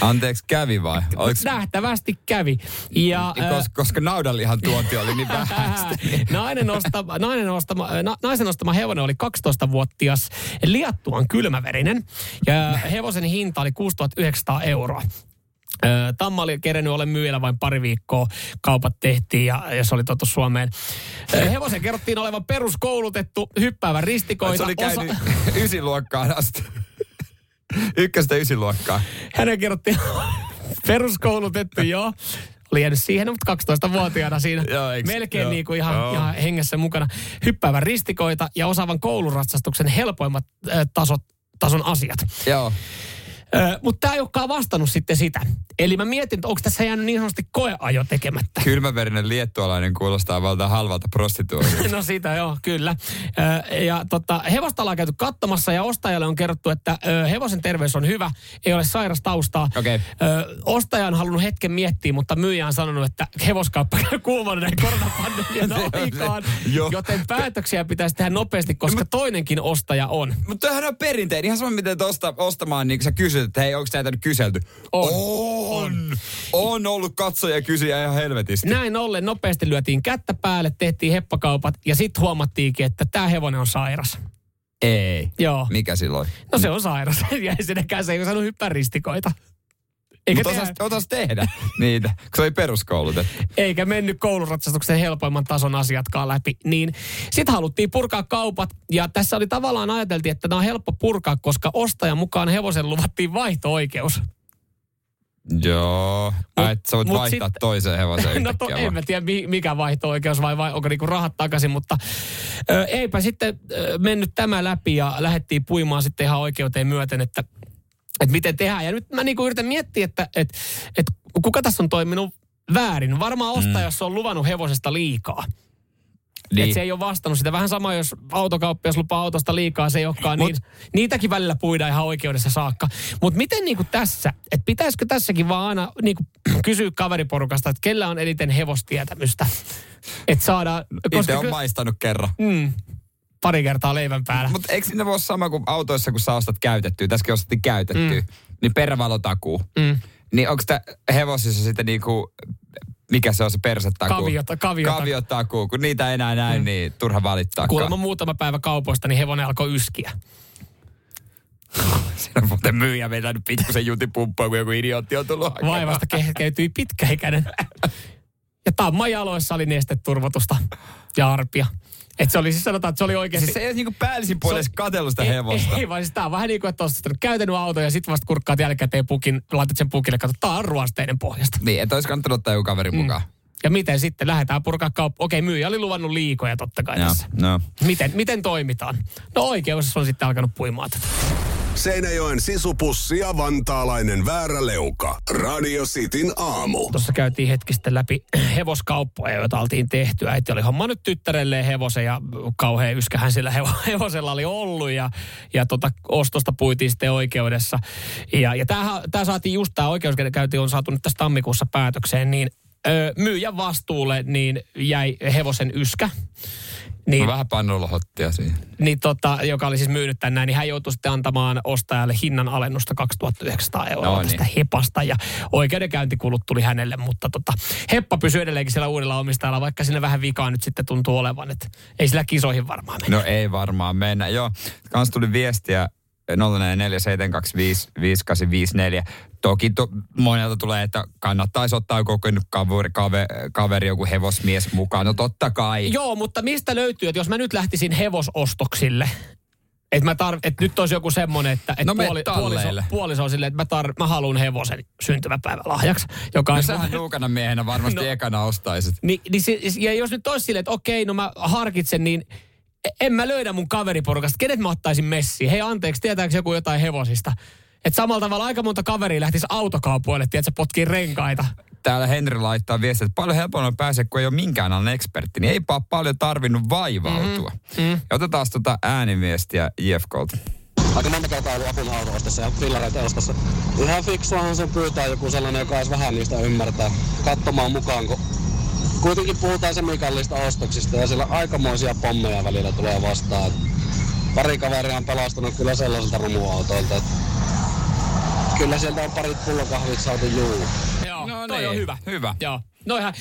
Anteeksi, kävi vai? Oliks, Nähtävästi kävi. Ja, ö, koska, koska naudanlihan tuonti oli niin vähäistä. (laughs) nainen ostama, nainen ostama, na, naisen ostama hevonen oli 12-vuotias liattuan kylmäverinen ja hevosen hinta oli 6900 euroa. Tamma oli kerennyt ole myyjällä vain pari viikkoa. Kaupat tehtiin ja, ja se oli totu Suomeen. Hevosen kerrottiin olevan peruskoulutettu, hyppäävä ristikoita. Se oli käynyt ysiluokkaan asti. Ykköstä ysiluokkaa. Hänen kerrottiin peruskoulutettu, joo. Oli jäänyt siihen, mutta 12-vuotiaana siinä Joo, eiks- melkein joo. niin kuin ihan, Joo. ihan hengessä mukana. Hyppäävän ristikoita ja osaavan kouluratsastuksen helpoimmat äh, tasot, tason asiat. Joo. Mutta tämä ei olekaan vastannut sitten sitä. Eli mä mietin, että onko tässä jäänyt niin sanotusti koeajo tekemättä. Kylmäverinen liettualainen kuulostaa valta halvalta prostituoilta. (laughs) No siitä joo, kyllä. Ja tota, hevosta ollaan käyty katsomassa ja ostajalle on kerrottu, että hevosen terveys on hyvä, ei ole sairastaustaa. Ö, Ostaja on halunnut hetken miettiä, mutta myyjä on sanonut, että hevoskauppa käy (laughs) kuumana näin koronapandemian (laughs) aikaan. Joten päätöksiä pitäisi tehdä nopeasti, koska toinenkin ostaja on. Mutta tämähän on perinteinen. Ihan sama, miten osta, ostamaan, niin kun sä kysyt, että hei, onko näitä nyt kyselty? On. On. On ollut katsoja kysyjä ihan helvetisti. Näin ollen nopeasti lyötiin kättä päälle, tehtiin heppakaupat ja sitten huomattiinkin, että tämä hevonen on sairas. Ei. Joo. Mikä silloin? No se on sairas. (laughs) Ja ei sinäkään se ei osannut hyppää ristikoita. Eikä, Mutta osas, osas tehdä (laughs) niitä, kun se oli peruskoulutettu. eikä mennyt kouluratsastuksen helpoimman tason asiatkaan läpi. Niin sitten haluttiin purkaa kaupat. Ja tässä oli tavallaan ajateltiin, että nämä on helppo purkaa, koska ostajan mukaan hevosen luvattiin vaihto-oikeus. Joo. Mut, että sä voit mut vaihtaa sit- toiseen hevoseen (laughs) No to, en mä tiedä mi- mikä vaihto-oikeus vai, vai onko niinku rahat takaisin, mutta ö, eipä sitten ö, mennyt tämä läpi ja lähdettiin puimaan sitten ihan oikeuteen myöten, että, että miten tehdään. Ja nyt mä niinku yritän miettiä, että, että, että kuka tässä on toiminut väärin. Varmaan ostaja, jos on luvannut hevosesta liikaa. Niin. Että se ei ole vastannut sitä. Vähän sama, jos autokauppias lupaa autosta liikaa, se ei olekaan Mut- niin. Niitäkin välillä puidaan ihan oikeudessa saakka. Mutta miten niinku tässä, että pitäisikö tässäkin vaan aina niinku (clears throat) kysyä kaveriporukasta, että kellä on eniten hevostietämystä? Että saadaan, Itse on ky- maistanut kerran. mm, pari kertaa leivän päällä. Mutta eikö siinä voi sama kuin autoissa, kun sä ostat käytettyä, tässäkin ostettiin käytettyä, mm. niin perävalotakuu. Mm. Niin onko tämä hevosissa sitten niinku, mikä se on se persetakuu? Kaviota- kaviota- Kaviotakuu, kun niitä ei enää näy, mm. niin turha valittaa. Kuulemma muutama päivä kaupoista, niin hevonen alkoi yskiä. (laughs) Siinä on muuten myyjä vetänyt pikkusen jutipumppua, kun joku idiootti on tullut hakemaan. Vaivasta kehkeytyi pitkäikäinen. (laughs) Ja tamman jaloissa oli nesteturvotusta ja arpia. Et se oli siis sanotaan, että se oli oikeasti... Siis se ei ole niinku päällisin puolin edes katsellut sitä ei, hevosta. Ei, vaan siis tää on vähän niin kuin, että olet käytänyt auto ja sitten vasta kurkkaat jälkikäteen pukin, laitat sen pukille, katso, tää on ruosteinen pohjasta. Niin, että olisi kannattanut ottaa joku kaveri mukaan. Ja miten sitten lähdetään purkaa kauppa? Okei, myyjä oli luvannut liikoja totta kai Joo, tässä. no. Miten, miten toimitaan? No oikeus on sitten alkanut puimaan tätä. Seinäjoen sisupussi ja vantaalainen vääräleuka. Radio Cityn aamu. Tuossa käytiin hetki sitten läpi (clears throat) hevoskauppoja, joita oltiin tehty. Äiti oli hommannut tyttärelleen hevosen ja kauhean yskähän sillä hevo- (laughs) hevosella oli ollut. Ja, ja tota, ostosta puitiin sitten oikeudessa. Ja, ja tämä saatiin just tämä oikeuskäynti on saatu nyt tässä tammikuussa päätökseen, niin ö, myyjän vastuulle niin jäi hevosen yskä. Niin, Vähän pannulohottia siinä. niin tota, joka oli siis myynyt tän näin, niin hän joutui sitten antamaan ostajalle hinnan alennusta 2900 euroa No tästä niin. hepasta. Ja oikeudenkäyntikulut tuli hänelle, mutta tota, heppa pysyy edelleenkin siellä uudella omistajalla, vaikka sinne vähän vikaa nyt sitten tuntuu olevan, että ei sillä kisoihin varmaan mene. No ei varmaan mennä. Joo, kans tuli viestiä 0447255854. Toki to, monelta tulee, että kannattaisi ottaa joku kaveri, kaveri, kaveri, joku hevosmies mukaan. No totta kai. Joo, mutta mistä löytyy, että jos mä nyt lähtisin hevosostoksille, että mä tar- että nyt olisi joku semmoinen, että, että No puoli, puoliso, puoliso on silleen, että mä, tar- mä haluan hevosen syntymäpäivän lahjaksi. Joka No sähän nuukana miehenä varmasti No. ekana ostaisit. Niin, niin ja jos nyt olisi silleen, että okei, no mä harkitsen, niin en mä löydä mun kaveriporukasta. Kenet mä ottaisin messiin? Hei anteeksi, tietääkö joku jotain hevosista? Että samalla tavalla aika monta kaveria lähtisi autokaupoille, että se potkii renkaita. Täällä Henri laittaa viestiä, että paljon helpommin pääsee, kun ei ole minkään alan ekspertti. Niin eipä ole paljon tarvinnut vaivautua. Mm. Ja otetaan tota ääniviestiä IFKlta. aika monta kertaa ollut apuna auto-ostossa ja fillareita ostossa. Ihan fiksuahan se pyytää joku sellainen, joka edes vähän niistä ymmärtää katsomaan mukaan, kun kuitenkin puhutaan semikallista ostoksista ja siellä aikamoisia pommeja välillä tulee vastaan. Et Pari kaveria on pelastunut kyllä sellaiselta rumuautoilta, että kyllä sieltä on parit pullokahvit saatu juu. Joo, No toi niin, on hyvä. hyvä. Joo. No ihan,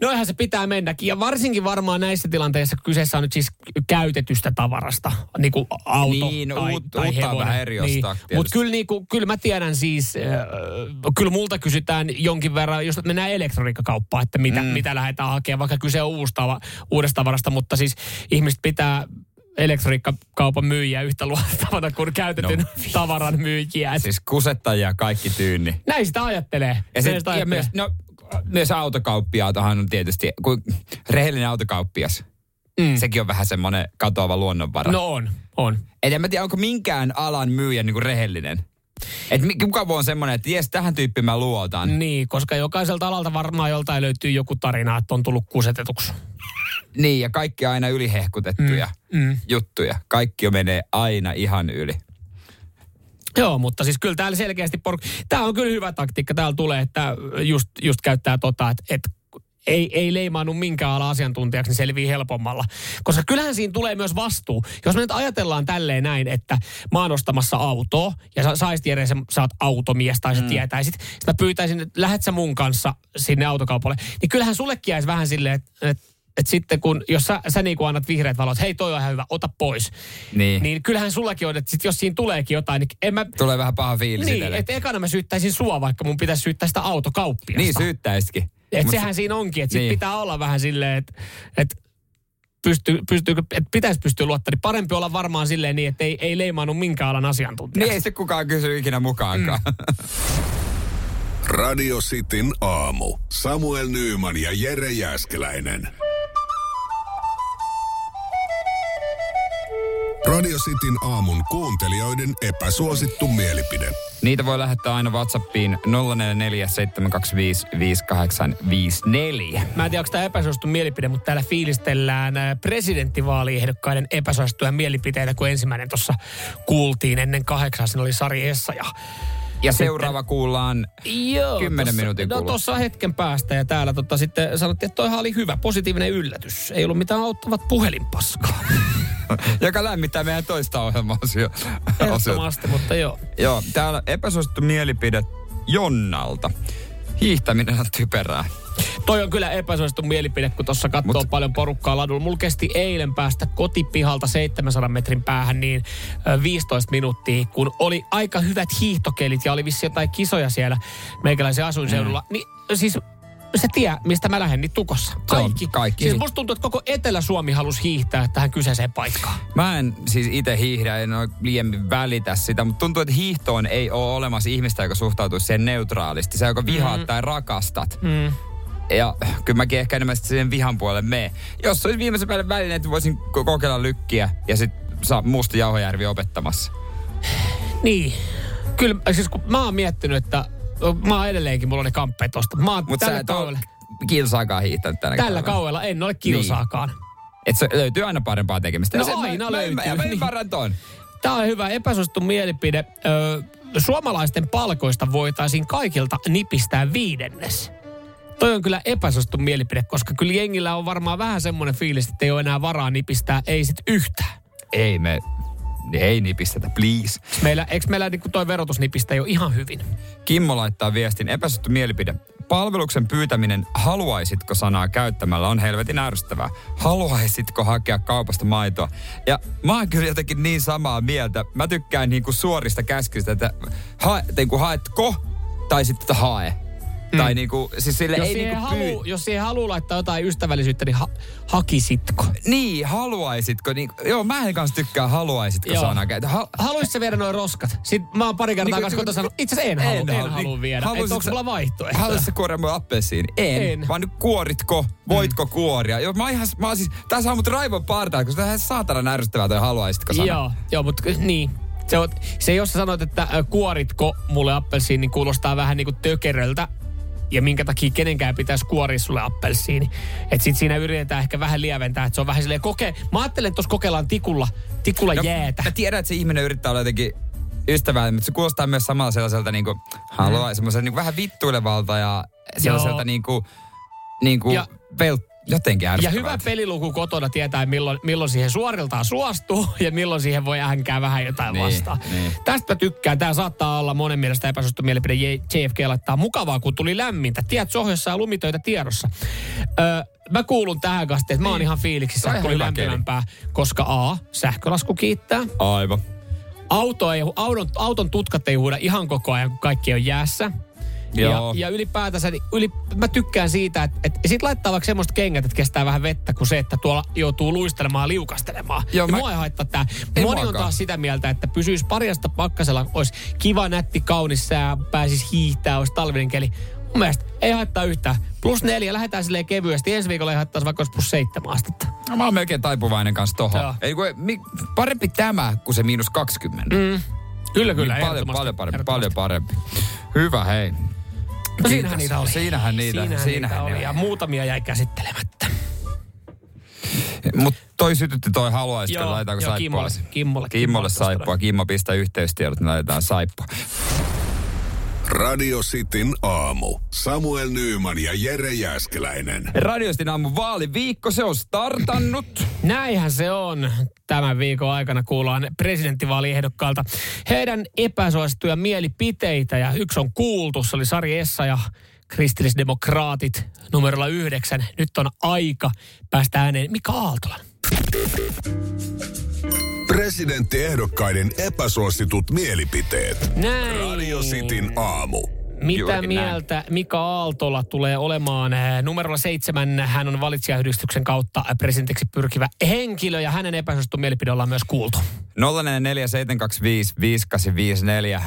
Noihän se pitää mennäkin. Ja varsinkin varmaan näissä tilanteissa, kun kyseessä on nyt siis käytetystä tavarasta, niin kuin auto Niin, tai, uut- tai uutta hevonen. vähän eri niin. Mutta tietysti. kyllä, niin kuin, kyllä mä tiedän siis, äh, kyllä multa kysytään jonkin verran, jos mennään elektroniikkakauppaan, että mitä, mm. mitä lähdetään hakemaan, vaikka kyse on uudesta, uudesta tavarasta, mutta siis ihmiset pitää elektroniikkakaupan myyjiä yhtä luotettavana kuin käytetyn no. tavaran myyjiä. Siis kusettajia kaikki tyynni. Näin sitä ajattelee. Ja, se, sitä ja ajattelee. myös, no, myös autokauppiaatahan on tietysti, kun rehellinen autokauppias, mm. sekin on vähän semmoinen katoava luonnonvara. No on, on. Et en mä tiedä, onko minkään alan myyjä niin kuin rehellinen. Et kuka voi on semmoinen, että jes, tähän tyyppiin mä luotan. Niin, koska jokaiselta alalta varmaan joltain löytyy joku tarina, että on tullut kusetetuksi. Niin, ja kaikki aina ylihehkutettuja Mm, mm. juttuja. Kaikki jo menee aina ihan yli. Joo, mutta siis kyllä täällä selkeästi por... Tämä on kyllä hyvä taktiikka. Täällä tulee, että just, just käyttää tota, että, että ei, ei leimaannut minkään ala asiantuntijaksi, niin selvii helpommalla. Koska kyllähän siinä tulee myös vastuu. Jos me nyt ajatellaan tälleen näin, että mä oon ostamassa autoa, ja sä saisit Jere, sä, sä oot automies tai sä mm. tietäisit, sit mä pyytäisin, että lähet sä mun kanssa sinne autokaupalle, niin kyllähän sullekin jäisi vähän silleen, että, että et sitten kun, jos sä, sä niin annat vihreät valot, hei toi on ihan hyvä, ota pois. Niin. Niin kyllähän sullakin on, että sit jos siinä tuleekin jotain, niin en mä... Tulee vähän paha fiilis Niin, että ekana mä syyttäisin sua, vaikka mun pitäisi syyttää sitä autokauppiasta. Niin syyttäisikin. Et Mut sehän siinä onkin, että sit niin. pitää olla vähän silleen, että et pystyy, pystyy, et pitäisi pystyä luottamaan. Niin parempi olla varmaan silleen niin, että ei, ei leimaannut minkään alan asiantuntijaksi. Niin ei se kukaan kysy ikinä mukaankaan. Mm. Radio Cityn aamu. Samuel Nyyman ja Jere Jäskeläinen. Radio Cityn aamun kuuntelijoiden epäsuosittu mielipide. Niitä voi lähettää aina Whatsappiin 0447255854. Mä en tiedä, onko tämä epäsuosittu mielipide, mutta täällä fiilistellään ää, presidenttivaaliehdokkaiden epäsuosittuja mielipiteitä, kun ensimmäinen tuossa kuultiin ennen kahdeksan. Siinä oli Sari Essa ja Ja seuraava kuullaan Joo, 10 tossa, minuutin No kuluttua. tuossa hetken päästä ja täällä tota, sitten sanottiin, että toihan oli hyvä, positiivinen yllätys. Ei ollut mitään auttavat puhelinpaskaa. (laughs) Joka lämmittää meidän toista ohjelmaosio. Ehdottomasti, mutta joo. Joo, täällä epäsuosittu mielipide Jonnalta. Hiihtäminen on typerää. Toi on kyllä epäsuosittu mielipide, kun tuossa katsoo Mut... paljon porukkaa ladulla. Mulla kesti eilen päästä kotipihalta 700 metrin päähän niin ö, 15 minuuttia, kun oli aika hyvät hiihtokelit ja oli vissi jotain kisoja siellä meikäläisen asuinseudulla. Mm. Niin siis se tie, mistä mä lähden, niin tukossa. Kaikki. kaikki. Siis musta tuntuu, että koko Etelä-Suomi halusi hiihtää tähän kyseiseen paikkaan. Mä en siis itse hiihdä, en ole liian välitä sitä, mutta tuntuu, että hiihtoon ei ole olemassa ihmistä, joka suhtautuu siihen neutraalisti. Se, joka vihaat Mm. tai rakastat. Mm. Ja kyllä mäkin ehkä enemmän sitten siihen vihan puolelle mene. Jos olisi viimeisen päälle väline, että voisin ko- kokeilla lykkiä ja sitten saa Musta Jauhojärvi opettamassa. Niin. Kyllä, siis kun mä oon miettinyt, että mä oon edelleenkin, mulla oli kamppeet tosta. Mä oon sä tällä kaudella, kilsaakaan hiihtänyt tällä kaudella. kaudella en ole kilsaakaan. Niin. Et se löytyy aina parempaa tekemistä. No se, aina mä, löytyy. Mä, mä, mä Niin. ymmärrän ton. Tämä on hyvä epäsuosittu mielipide. Ö, suomalaisten palkoista voitaisiin kaikilta nipistää viidennes. Toi on kyllä epäsuosittu mielipide, koska kyllä jengillä on varmaan vähän semmoinen fiilis, että ei ole enää varaa nipistää, ei sit yhtään. Ei me, ei nipistetä, please. Meillä, eikö meillä niin toi verotusnipistä jo ihan hyvin? Kimmo laittaa viestin, epäsuosittu mielipide. Palveluksen pyytäminen haluaisitko sanaa käyttämällä on helvetin ärsyttävää. Haluaisitko hakea kaupasta maitoa? Ja mä oon kyllä jotenkin niin samaa mieltä. Mä tykkään niinku suorista käskyistä, että hae, niinku haetko tai sitten hae. Mm. Tai niinku, siis sille Jos ei niinku halu, jos siihen haluaa laittaa jotain ystävällisyyttä, niin ha, hakisitko? Niin, haluaisitko? Niin, joo, mä en kanssa tykkää haluaisitko Joo. sanaa. Ha, Haluaisitko viedä noin roskat? Sitten mä oon pari kertaa Niin, kanssa sanonut, itse asiassa en, halua, en, halua. halua Niin, viedä. haluaisitko Että onko mulla vaihtoehtoja? Haluaisitko kuoria mun appelsiini? En. En. Vaan nyt kuoritko, voitko mm. kuoria? Joo, mä ihan, mä oon siis, tää saa mut raivon partaa, koska tää on saatana ärsyttävää toi haluaisitko sana. Joo, joo mutta niin. Se, on, se jos sä sanoit, että ö, kuoritko mulle appelsiini, niin kuulostaa vähän niin kuin tökeröltä. Ja minkä takia kenenkään pitäisi kuoria sulle appelsiini. Että sit siinä yritetään ehkä vähän lieventää, että se on vähän silleen koke... Mä ajattelen, että tuossa kokeillaan tikulla, tikulla no, jäätä. Mä tiedän, että se ihminen yrittää olla jotenkin ystävällinen, mutta se kuulostaa myös samalla sellaiselta niinku, haluaa, mm. semmoisen niinku vähän vittuilevalta ja sellaiselta Joo. niinku, niinku Ja- jotenkin Ja ärsyttävää. hyvä peliluku kotona tietää, milloin, milloin siihen suoriltaan suostuu (laughs) ja milloin siihen voi ähänkää vähän jotain Niin, vastaan. niin. Tästä tykkään. Tämä saattaa olla monen mielestä epäsuosittu mielipide. JFK laittaa mukavaa, kun tuli lämmintä. Tiedät, sohjossa ja lumitöitä tiedossa. Öö, mä kuulun tähän kanssa, että mä oon ihan fiiliksissä, että kun oli hyvä keli. lämpimämpää. Koska A, sähkölasku kiittää. Aivan. Auto ei, auton, auton tutkat ei huuda ihan koko ajan, kun kaikki on jäässä. Ja, Joo. ja ylipäätänsä, niin yli, mä tykkään siitä, että, että sit laittaa vaikka semmoista kengät, että kestää vähän vettä, kuin se, että tuolla joutuu luistelemaan ja liukastelemaan. Joo, ja mä- mua ei haittaa tää. Ei Moni on taas sitä mieltä, että pysyisi parjasta pakkasella, olisi kiva, nätti, kaunis sää, pääsis hiihtää, olisi talvinen keli. Mun mielestä ei haittaa yhtään. Plus neljä, lähdetään silleen kevyesti. Ensi viikolla ei haittaisi vaikka olisi plus seitsemän astetta. No, mä oon melkein taipuvainen kanssa Joo. tohon. Ei, kun, mi, parempi tämä kuin se miinus 20. Mm. Kyllä, kyllä. Niin paljon, paljon parempi, paljon parempi. Hyvä, hei. No siinähän niitä oli. Siinähän niitä, siinähän siinähän niitä oli. niitä Ja muutamia jäi käsittelemättä. Mut toi sytytti toi haluaisi, laitaanko saippua? Kimmolle, Kimmolle, Kimmolle Kimmolle saippua. Kimmo pistää yhteystiedot, niin laitetaan saippua. Radio Cityn aamu. Samuel Nyyman ja Jere Jäskeläinen. Radiostin aamu vaaliviikko, se on startannut. (clears throat) Näinhän se on. Tämän viikon aikana kuullaan presidenttivaaliehdokkailta heidän epäsuosittuja mielipiteitä. Ja yksi on kuultu, se oli Sari Essa ja kristillisdemokraatit numerolla yhdeksän. Nyt on aika päästä ääneen Mika Aaltolan. Presidenttiehdokkaiden epäsuositut mielipiteet. Näin. Radio Cityn aamu. Mitä mieltä Mika Aaltola tulee olemaan? Eh, Numerolla seitsemän hän on valitsijayhdistyksen kautta presidentiksi pyrkivä henkilö ja hänen epäsuosittu mielipide ollaan myös kuultu. 0447255854.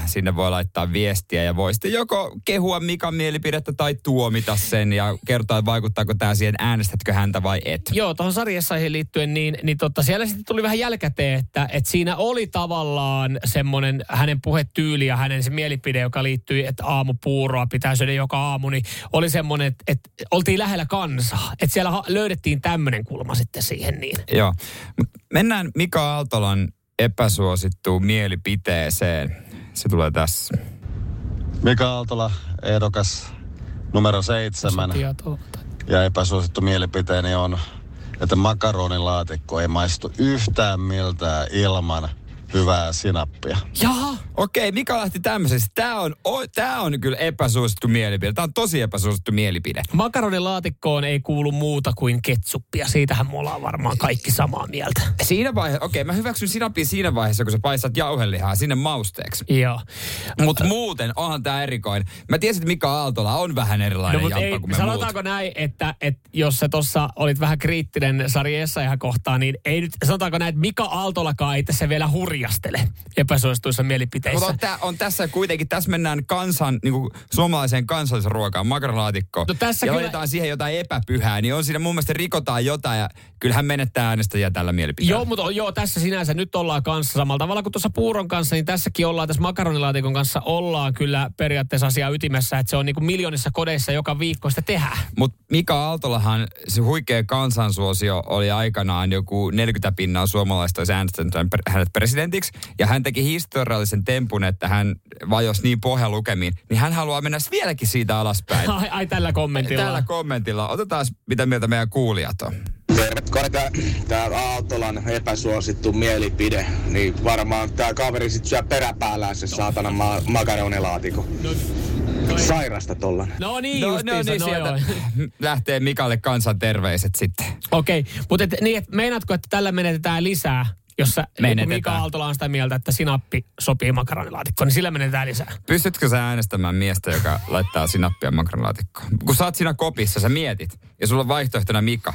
Sinne voi laittaa viestiä ja voi sitten joko kehua Mikan mielipidettä tai tuomita sen ja kertoa, että vaikuttaako tämä siihen, äänestätkö häntä vai et. Joo, tuohon sarjessaihin liittyen, niin, niin totta, siellä sitten tuli vähän jälkäteen, että, että siinä oli tavallaan semmoinen hänen puhetyyli ja hänen se mielipide, joka liittyi, että aamupuuroa pitää syödä joka aamu, niin oli semmoinen, että, että oltiin lähellä kansaa. Että siellä löydettiin tämmöinen kulma sitten siihen niin. Joo. Mennään Mika Aaltolan epäsuosittuun mielipiteeseen. Se tulee tässä. Mika Aaltola, ehdokas numero seitsemän. Ja epäsuosittu mielipiteeni on, että makaronilaatikko ei maistu yhtään miltään ilman hyvää sinappia. Jaha. Okei, Mika lähti tämmöisestä. Tämä on, o, tää on kyllä epäsuosittu mielipide. Tämä on tosi epäsuosittu mielipide. Makaronilaatikkoon ei kuulu muuta kuin ketsuppia. Siitähän me ollaan varmaan kaikki samaa mieltä. Siinä vaiheessa, okei, mä hyväksyn sinapia siinä vaiheessa, kun sä paistat jauhelihaa sinne mausteeksi. Joo. Mutta muuten onhan tämä erikoinen. Mä tiesin, että Mika Aaltola on vähän erilainen No, no, jamppa ei, kuin me sanotaanko muut. näin, että, että jos sä tuossa olit vähän kriittinen Sari Essayahan kohtaan, niin ei nyt, sanotaanko näin, että Mika Aaltolakaan ei tässä vielä hurjastele epäsuosituissa mielipiteissä. Mutta on, tää, on tässä kuitenkin, tässä mennään kansan, niin kuin suomalaiseen kansallisruokaan, makaronilaatikkoon. No tässä ja kyllä- laitetaan siihen jotain epäpyhää, niin on siinä mun mielestä rikotaan jotain ja kyllähän menettää äänestäjiä tällä mielipiteellä. Joo, mutta joo, tässä sinänsä nyt ollaan kanssa samalla tavalla kuin tuossa puuron kanssa, niin tässäkin ollaan, tässä makaronilaatikon kanssa ollaan kyllä periaatteessa asia ytimessä, että se on niin kuin miljoonissa kodeissa joka viikko sitä tehdään. Mutta Mika Aaltolahan, se huikea kansansuosio oli aikanaan joku 40 pinnaa suomalaista olisi äänestänyt hänet hänet presidentiksi. Ja hän teki historiallisen tempun, että hän vajosi niin pohjalukemiin. Niin hän haluaa mennä vieläkin siitä alaspäin. Ai, ai tällä kommentilla. Tällä kommentilla. Otetaan mitä mieltä meidän kuulijat on. Tää, tää Aaltolan epäsuosittu mielipide, niin varmaan tää kaveri sit syö peräpäällään se saatana ma- makaronilaatikko. Sairasta tollan. No niin, no, no niin, no sieltä joo. (laughs) lähtee Mikalle kansan terveiset sitten. Okei, mutta et, niin, et meinaatko, että tällä menetetään lisää, jos sä, Mika Aaltola on sitä mieltä, että sinappi sopii makaronilaatikkoon, niin sillä menetetään lisää. Pystytkö sä äänestämään miestä, joka laittaa sinappia makaronilaatikkoon? Kun sä oot siinä kopissa, sä mietit, ja sulla on vaihtoehtona Mika.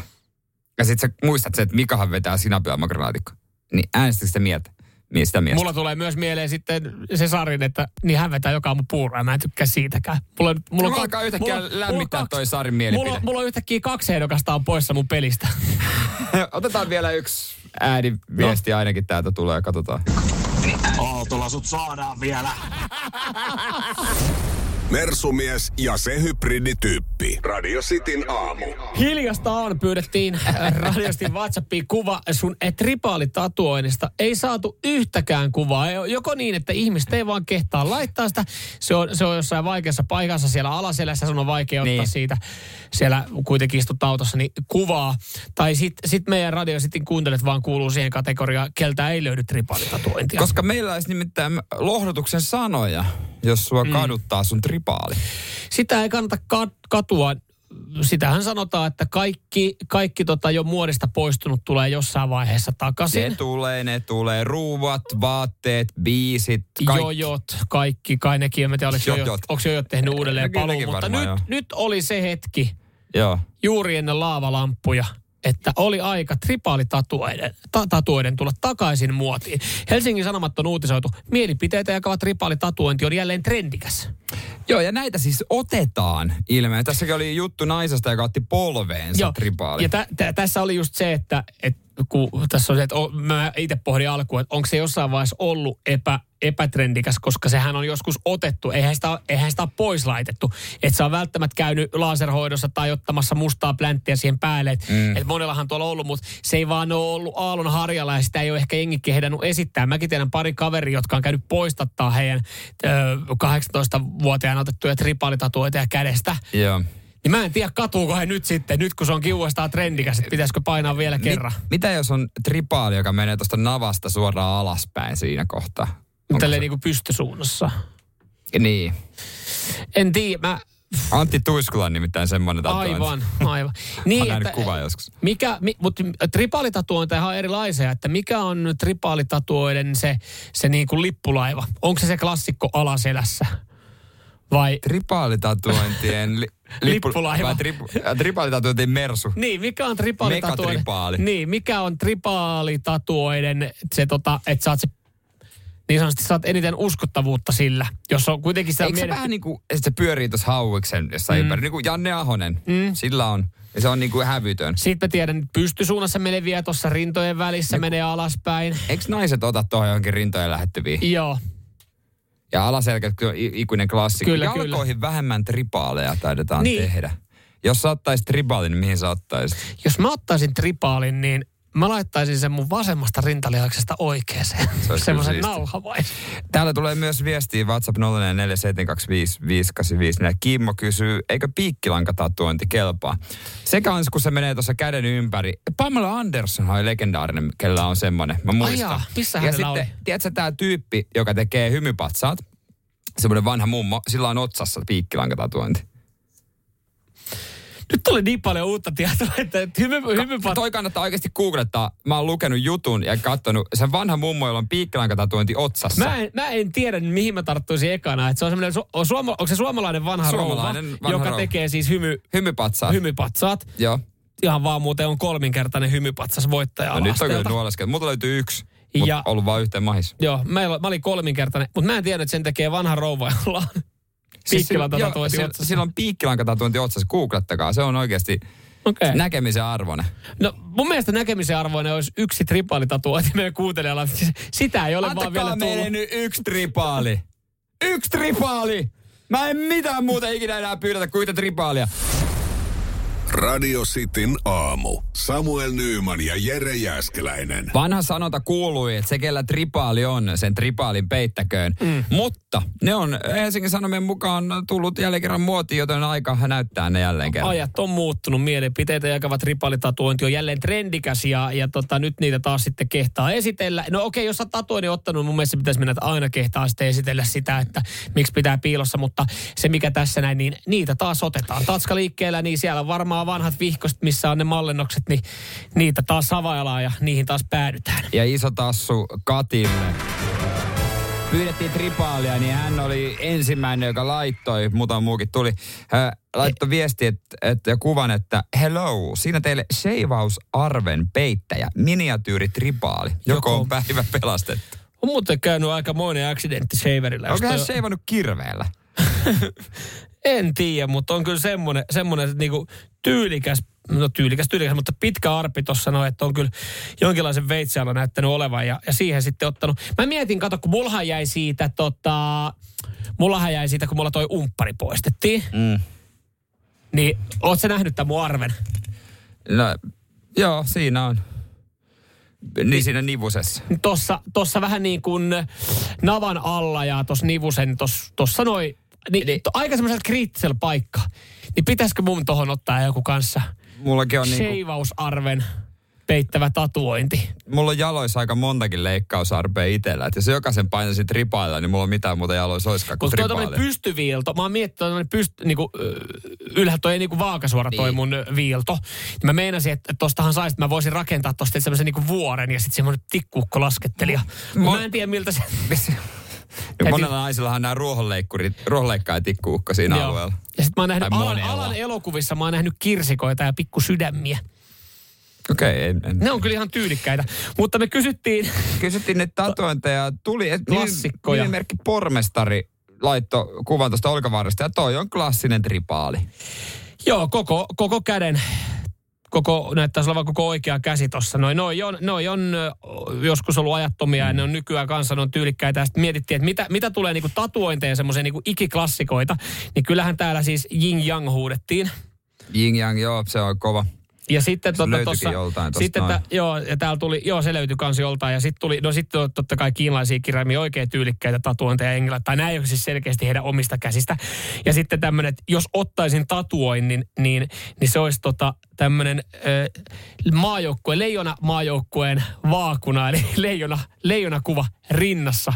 Ja sit sä muistat se, että Mikahan vetää sinappia makaronilaatikkoon. Niin äänestätkö sitä mieltä? Niin sitä miestä. Mulla tulee myös mieleen sitten se Sarin, että niin hän vetää joka aamu puuroa, mä en tykkää siitäkään. Mulla, mulla, Mulla on alkaa yhtäkkiä mulla lämmittää mulla toi Sarin mielipide. Mulla, on- mulla on yhtäkkiä kaksi ehdokasta on poissa mun pelistä. (laughs) Otetaan vielä yksi ääniviesti no. ainakin täältä tulee katsotaan. Aaltola sut saadaan vielä. (laughs) Mersumies ja se hybridityyppi. Radio Cityn aamu. Hiljasta on pyydettiin äh, radiostin WhatsAppiin kuva sun eh, tripaalitatuoinnista. Ei saatu yhtäkään kuvaa. Joko niin, että ihmiset ei vaan kehtaa laittaa sitä. Se on, se on jossain vaikeassa paikassa siellä alaselässä. Sun on vaikea ottaa Niin. siitä. Siellä kuitenkin istut autossa, niin kuvaa. Tai sitten sit meidän radio sitten kuuntelet vaan kuuluu siihen kategoriaan, keltä ei löydy tripaalitatuointia. Koska meillä olisi nimittäin lohdutuksen sanoja, jos sua Mm. kaduttaa sun tripaali. Sitä ei kannata kat- katua. Sitähän sanotaan, että kaikki, kaikki tota jo muodista poistunut tulee jossain vaiheessa takaisin. Ne tulee, ne tulee. Ruuvat, vaatteet, biisit, kaikki. Jojot, kaikki, kai nekin, en tiedä, oliko jojot, Jojot. onko jojot tehnyt uudelleen No paluun, mutta nyt, joo. nyt oli se hetki, Joo. juuri ennen laavalamppuja, että oli aika tripaalitatuoiden ta, tatuoiden tulla takaisin muotiin. Helsingin Sanomat on uutisoitu, mielipiteitä jakava tripaalitatuointi on jälleen trendikäs. Joo, ja näitä siis otetaan ilmeen. Tässäkin oli juttu naisesta, joka otti polveensa Joo. tripaali. Ja tä, tä, tässä oli just se, että, että kun tässä on se, että mä itse pohdin alkuun, että onko se jossain vaiheessa ollut epä, epätrendikäs, koska sehän on joskus otettu, eihän sitä, eihän sitä ole pois laitettu. Että sä on välttämättä käynyt laserhoidossa tai ottamassa mustaa plänttiä siihen päälle. Että Mm. et monellahan tuolla on ollut, mutta se ei vaan ole ollut aallon harjalla ja sitä ei ole ehkä jengi kehdannut esittää. Mäkin tiedän pari kaveria, jotka on käynyt poistattaa heidän ö, 18-vuotiaana otettuja tripaalitatuoita kädestä. Joo. Niin mä en tiedä, katuuko he nyt sitten, nyt kun se on kiuastaan trendikäs, että pitäisikö painaa vielä kerran. Mit, mitä jos on tripaali, joka menee tuosta navasta suoraan alaspäin siinä kohtaa? Tälleen se- niin kuin pystysuunnassa. Niin. En tiedä, mä... Antti Tuiskula on nimittäin semmoinen tatuointi. Aivan, (laughs) aivan. Niin, että, kuvan joskus. mikä, mi, mutta tripaalitatuointeja on erilaisia, että mikä on tripaalitatuoiden se, se niin kuin lippulaiva? Onko se se klassikko alaselässä? Vai Tripaalitatuointien li, Lippulaiva. Tri, äh, tripaalitatuointien mersu. Niin, mikä on tripaalitatuoiden... Niin, mikä on tripaalitatuoiden se tota, että saat se niin sanotusti saat eniten uskottavuutta sillä, jos on kuitenkin sitä Eikö se vähän niin kuin, että se pyörii tuossa hauiksen jossain mm. ympäri, niin kuin Janne Ahonen. Mm. Sillä on, ja se on niin kuin hävytön. Sitten mä tiedän, että pystysuunnassa menee vielä tuossa rintojen välissä, menee alaspäin. Eikö naiset ota tuohon johonkin rintojen lähettyviin? Joo. Ja alaselkä on ikuinen klassikko. Kyllä, Jalkoihin vähemmän tripaaleja taidetaan Niin. tehdä. Jos sä ottaisit tripaalin, niin mihin sä ottaisit? Jos mä ottaisin tripaalin, niin mä laittaisin sen mun vasemmasta rintalihaksesta oikeeseen. Se Semmoisen nauhavaisen. Täällä tulee myös viestiä WhatsApp 0447255854. Kimmo kysyy, eikö piikkilankatatuointi kelpaa? Sekä on, kun se menee tuossa käden ympäri. Pamela Anderson oli legendaarinen, kellä on semmoinen. Mä muistan. jaa, missä ja sitten, oli? tiedätkö tämä tyyppi, joka tekee hymypatsaat? Semmoinen vanha mummo, sillä on otsassa piikkilankatatuointi. Nyt tuli niin paljon uutta tietoa, että hymy, hymy Ka- toi kannattaa oikeasti googlettaa. Mä oon lukenut jutun ja katsonut sen vanha mummo, jolla on piikkilankatatuointi otsassa. Mä en, mä en tiedä, mihin mä tarttuisin ekana. Että se on semmoinen, su, on suoma, onko se suomalainen vanha Suomalainen rouva, vanha joka rouva. tekee siis hymy, Hymypatsaat. hymypatsaat. Joo. Ihan vaan muuten on kolminkertainen hymypatsas voittaja No nyt on kyllä nuoleskeltu. Multa löytyy yksi. Ja... Ja- ollut vain yhteen mahis. Joo, meillä, mä olin kolminkertainen, mutta mä en tiedä, että sen tekee vanha rouva, jolla on piikkilantatatuointi sillä, otsassa. sillä on piikkilankatatuointi otsassa. Googlettakaa. Se on oikeasti Okei. näkemisen arvoinen. No mun mielestä näkemisen arvoinen olisi yksi tripaalitatuointi meidän kuuntelijalla. Siis Sitä ei ole vaan Antakaa vielä meille tullut. nyt yksi tripaali. Yksi tripaali! Mä en mitään muuta ikinä enää pyydetä kuin yhtä tripaalia. Radio Cityn aamu. Samuel Nyyman ja Jere Jäskeläinen. Vanha sanonta kuului, että se kellä tripaali on, sen tripaalin peittäköön. Mm. Mutta ne on Helsingin Sanomien mukaan tullut jälleen kerran muotiin, joten aika näyttää ne jälleen kerran. Ajat on muuttunut, mielipiteitä jakava tripaalitatuointi on jälleen trendikäs ja, ja tota, nyt niitä taas sitten kehtaa esitellä. No okei, jos sä oot tatuoinnin ottanut, mun mielestä pitäisi mennä, aina kehtaa sitten esitellä sitä, että miksi pitää piilossa, mutta se mikä tässä näin, niin niitä taas otetaan. Tatska liikkeellä, niin siellä on varmaan vanhat vihkoset, missä on ne mallennokset, niin niitä taas savaillaan ja niihin taas päädytään. Ja iso tassu Katille. Pyydettiin tripaalia, niin hän oli ensimmäinen, joka laittoi, muutama muukin tuli, hän laittoi viesti et, et, ja kuvan, että hello, siinä teille sheivausarven peittäjä, miniatyyri tripaali, joko, Joko- on päivä pelastettu. On muuten käynyt aika moinen accidentti shaverilla. Onko hän sheivannut kirveellä? (laughs) En tiedä, mutta on kyllä semmoinen, semmoinen niinku tyylikäs no tyylikäs, tyylikäs, mutta pitkä arpi tuossa sanoi, että on kyllä jonkinlaisen veitsialla näyttänyt olevan ja, ja siihen sitten ottanut. Mä mietin, kato, kun mullahan jäi siitä tota, mullahan jäi siitä, kun mulla toi umppari poistettiin. Mm. Niin, oot sä nähnyt tämän mun arven? No, joo, siinä on. Niin siinä nivusessa. Tossa, tossa vähän niin kuin navan alla ja tossa nivusen, tossa, tossa noin, niin, niin. To, aika semmoisella kriittisellä paikka. Niin pitäisikö mun tohon ottaa joku kanssa Mullakin on niinku, peittävä tatuointi? mulla on jaloissa aika montakin leikkausarpea itsellä. Että jos jokaisen painaisin tripailla, niin mulla on mitään muuta jaloissa olisikaan kuin tripaali. tämmönen pystyviilto, mä oon miettinyt, että pyst, niinku, ylhäältä toi ei niinku vaakasuora toi Niin. mun viilto. Niin mä meinasin, että tostahan sais, että mä voisin rakentaa tosta semmoisen niinku vuoren ja sitten semmoinen tikkuukko laskettelija. Mä, mä en tiedä miltä se... Ja monella naisillahan nämä ruohonleikkurit, ruohonleikkaajat tikkuukko siinä Joo. alueella. Ja sitten mä oon nähnyt alan, alan elokuvissa, mä oon nähnyt kirsikoita ja pikkusydämiä. Okei, okay, en, en. Ne on kyllä ihan tyylikkäitä. Mutta me kysyttiin... Kysyttiin ne (laughs) tatuointeja. Tuli et- Klassikkoja. Nimimerkki pormestari laitto kuvan tuosta olkavarresta ja toi on klassinen tripaali. Joo, koko, koko käden, koko, näyttäisi olevan koko oikea käsi tuossa. Noi, noi, on, noi on joskus ollut ajattomia ja ne on nykyään kanssa ne on tyylikkäitä. Sitten mietittiin, että mitä, mitä tulee niinku tatuointeja, semmoisia niinku ikiklassikoita, niin kyllähän täällä siis Yin Yang huudettiin. Yin Yang, joo, se on kova. Ja sitten Se löytyikin tossa, joltain sitten noin. tä, joo, ja täällä tuli, joo, se löytyi kans joltain. Ja sitten tuli, no sitten totta kai kiinalaisia kirjaimia oikein tyylikkäitä tatuointeja englantia. Tai ole siis selkeästi heidän omista käsistä. Ja sitten tämmöinen, että jos ottaisin tatuoinnin, niin, niin se olisi tota, tämmöinen maajoukkue, leijona maajoukkueen vaakuna, eli (laughs) leijona, leijona kuva rinnassa,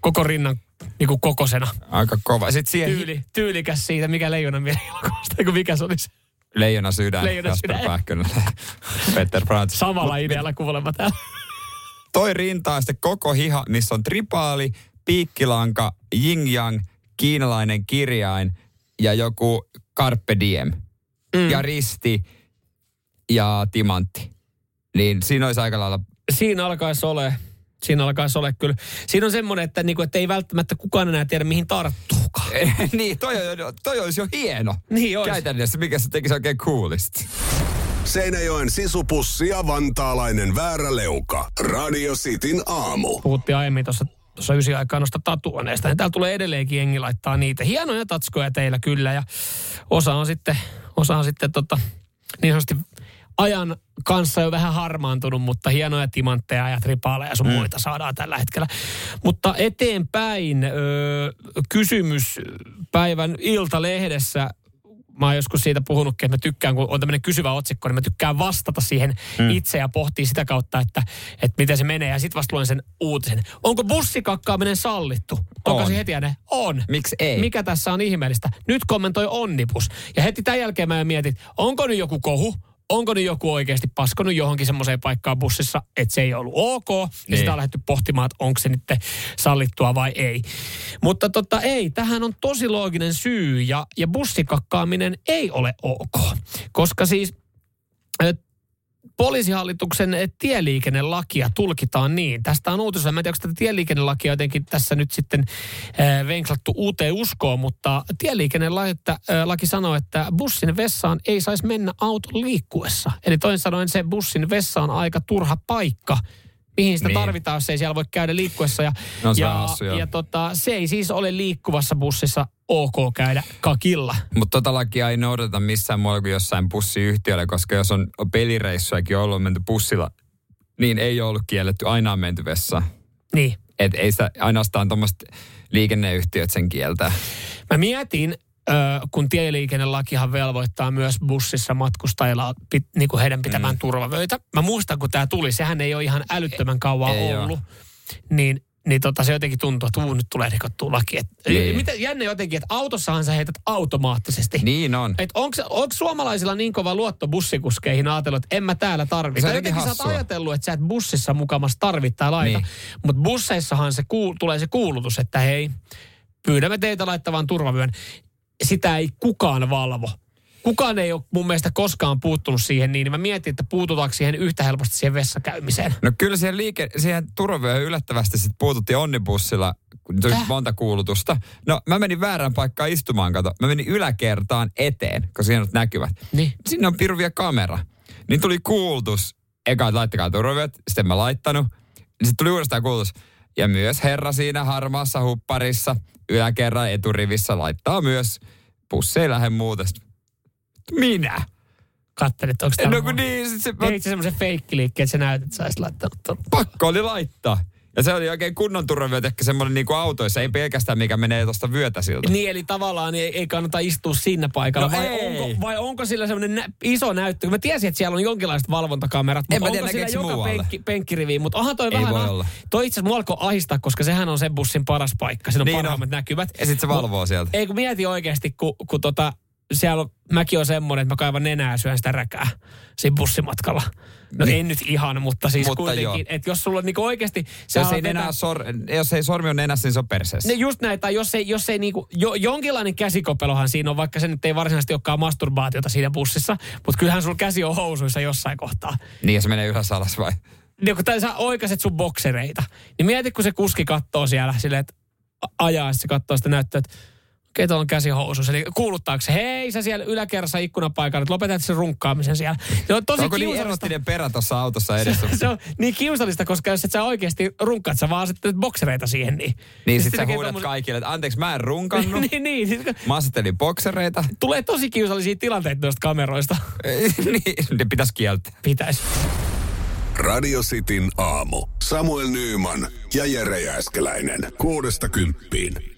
koko rinnan niin kuin kokosena. Aika kova. Sitten siihen Tyyli, tyylikäs siitä, mikä mielenilokuvasta, eikö (laughs) mikä se olisi. Leijona sydän, Leijona Jasper sydän. Pähkönä, (laughs) Peter Brandt. Samalla idealla kuulemma täällä. (laughs) Toi rinta on sitten koko hiha, missä on tripaali, piikkilanka, yin yang, kiinalainen kirjain ja joku carpe diem. Mm. Ja risti ja timantti. Niin siinä olisi aika lailla... Siinä alkaisi ole. Siinä alkaisi ole kyllä. Siinä on semmoinen, että, niinku, että ei välttämättä kukaan enää tiedä, mihin tarttuukaan. (laughs) niin, toi, on- toi olisi jo hieno. Niin olisi. Käytännössä, mikä se tekisi oikein coolisti. Seinäjoen sisupussi ja vantaalainen vääräleuka. Radio Cityn aamu. Puhuttiin aiemmin tuossa tuossa ysi aikaa noista tatuoneista. Ja täällä tulee edelleenkin jengi laittaa niitä. Hienoja tatskoja teillä kyllä. Ja osa on sitten, osa on sitten tota, niin sanotusti ajan kanssa jo vähän harmaantunut, mutta hienoja timantteja ja tripaaleja ja sun muita saadaan tällä hetkellä. Mutta eteenpäin öö, kysymys päivän Iltalehdessä mä oon joskus siitä puhunutkin, että mä tykkään, kun on tämmöinen kysyvä otsikko, niin mä tykkään vastata siihen mm. itse ja pohtia sitä kautta, että, että miten se menee. Ja sitten vasta luen sen uutisen. Onko bussikakkaaminen sallittu? Onko On. se heti ääneen? On. Miksi ei? Mikä tässä on ihmeellistä? Nyt kommentoi Onnibus. Ja heti tämän jälkeen mä mietin, onko nyt joku kohu? Onko nyt joku oikeasti paskonut johonkin semmoiseen paikkaan bussissa, että se ei ollut ok. Ja Niin. sitä on lähdetty pohtimaan, että onko se nyt sallittua vai ei. Mutta totta ei, tähän on tosi looginen syy ja, ja bussikakkaaminen ei ole ok. Koska siis poliisihallituksen tieliikennelakia tulkitaan niin. Tästä on uutisia. Mä en tiedä, onko tätä tieliikennelakia jotenkin tässä nyt sitten äh, venklattu uuteen uskoon, mutta tieliikennelaki äh, laki sanoo, että bussin vessaan ei saisi mennä auton liikkuessa. Eli toisin sanoen se bussin vessa on aika turha paikka, mihin sitä Niin. tarvitaan, jos ei siellä voi käydä liikkuessa. Ja, No, se ja, joo. ja tota, se ei siis ole liikkuvassa bussissa ok käydä kakilla. Mutta tota lakia ei noudateta missään muualla kuin jossain bussiyhtiöllä, koska jos on pelireissujakin ollut menty bussilla, niin ei ole ollut kielletty, aina on menty vessaan. Niin. Et ei sitä ainoastaan tuommoiset liikenneyhtiöt sen kieltää. Mä mietin, kun tieliikennelakihan velvoittaa myös bussissa matkustajilla pit, niin kuin heidän pitämään mm. turvavöitä. Mä muistan, kun tämä tuli, sehän ei ole ihan älyttömän kauan Ei ollut. Niin, niin tota, se jotenkin tuntuu, että uu, nyt tulee rikottua laki. Et, Niin. Miten jännä jotenkin, että autossahan sä heität automaattisesti. Niin on. Et onko, suomalaisilla niin kova luotto bussikuskeihin ajatellut, että en mä täällä tarvitse? Se jotenkin jotenkin sä oot hassua. ajatellut, että sä et bussissa mukamas tarvitse tai laita. Niin. Mutta busseissahan se kuul, tulee se kuulutus, että hei, pyydämme teitä laittamaan turvavyön. Sitä ei kukaan valvo. kukaan ei ole mun mielestä koskaan puuttunut siihen niin, niin mä mietin, että puututaanko siihen yhtä helposti siihen vessakäymiseen. No kyllä siihen, liike, siihen turvavyöhön yllättävästi sit puututtiin onnibussilla, kun tuli Täh? monta kuulutusta. No mä menin väärään paikkaan istumaan, kato. Mä menin yläkertaan eteen, kun siinä on näkyvät. Niin. Sinne on piruvia kamera. Niin tuli kuulutus, eka että laittakaa turvavyöt, sitten mä laittanut. Niin sitten tuli uudestaan kuulutus. Ja myös herra siinä harmaassa hupparissa yläkerran eturivissä laittaa myös. Pussi ei lähde muuta. Sitten, Minä? Kattelit, onko tämä... No kun niin, sit se, Teit sä semmoisen feikkiliikkeen, että sä näytät, että sä laittanut pakko oli laittaa. Ja se oli oikein kunnon turvavyöt, ehkä semmoinen niin kuin autoissa, ei pelkästään mikä menee tuosta vyötä siltä. Niin, eli tavallaan ei, ei kannata istua siinä paikalla. No vai, ei. onko, vai onko sillä semmoinen nä- iso näyttö? Mä tiesin, että siellä on jonkinlaiset valvontakamerat, En mutta mä tiedä, onko sillä joka muualle? penkki, penkkiriviin? Mutta onhan toi Ei vähän... voi ah- olla. Toi itse asiassa mua alkoi ahistaa, koska sehän on sen bussin paras paikka. Siinä on Niin on. parhaimmat näkyvät. Ja sit se Mut- valvoo sieltä. Ei kun mieti oikeasti, kun, kun tota, siellä on, mäkin on semmoinen, että mä kaivan nenää ja syön sitä räkää siinä bussimatkalla. No Niin. en nyt ihan, mutta siis Mutta kuitenkin, että jos sulla on niinku oikeasti... Jos ei, vetää- nenää sor, jos ei sormi on nenässä, niin se on perseessä. Ne just näin, tai jos ei, jos ei niinku, jo, jonkinlainen käsikopelohan siinä on, vaikka se nyt ei varsinaisesti olekaan masturbaatiota siinä bussissa, mutta kyllähän sulla käsi on housuissa jossain kohtaa. Niin, ja se menee ylös alas vai? Niin kun tai sä oikaiset sun boksereita, niin mieti, kun se kuski kattoo siellä silleen, että a- ajaa, se katsoo sitä näyttöä, että tuolla on käsi housuissa. Eli kuuluttaako se, hei sä siellä yläkerrassa ikkunapaikalla, että lopetat sen runkkaamisen siellä. Se on tosi Onko niin perä tuossa autossa edessä? Se on niin kiusallista, koska jos et sä oikeasti runkkaat, sä vaan asettelet boksereita siihen. Niin, Niin se sit sä tekee huudat tommosen- kaikille, että anteeksi mä en runkannut. (laughs) niin, niin. Siis, Mä asettelin boksereita. tulee tosi kiusallisia tilanteita noista kameroista. (laughs) niin, ne pitäisi kieltää. Pitäisi. Radio Cityn aamu. Samuel Nyyman ja Jere Jääskeläinen. Kuudesta kymppiin.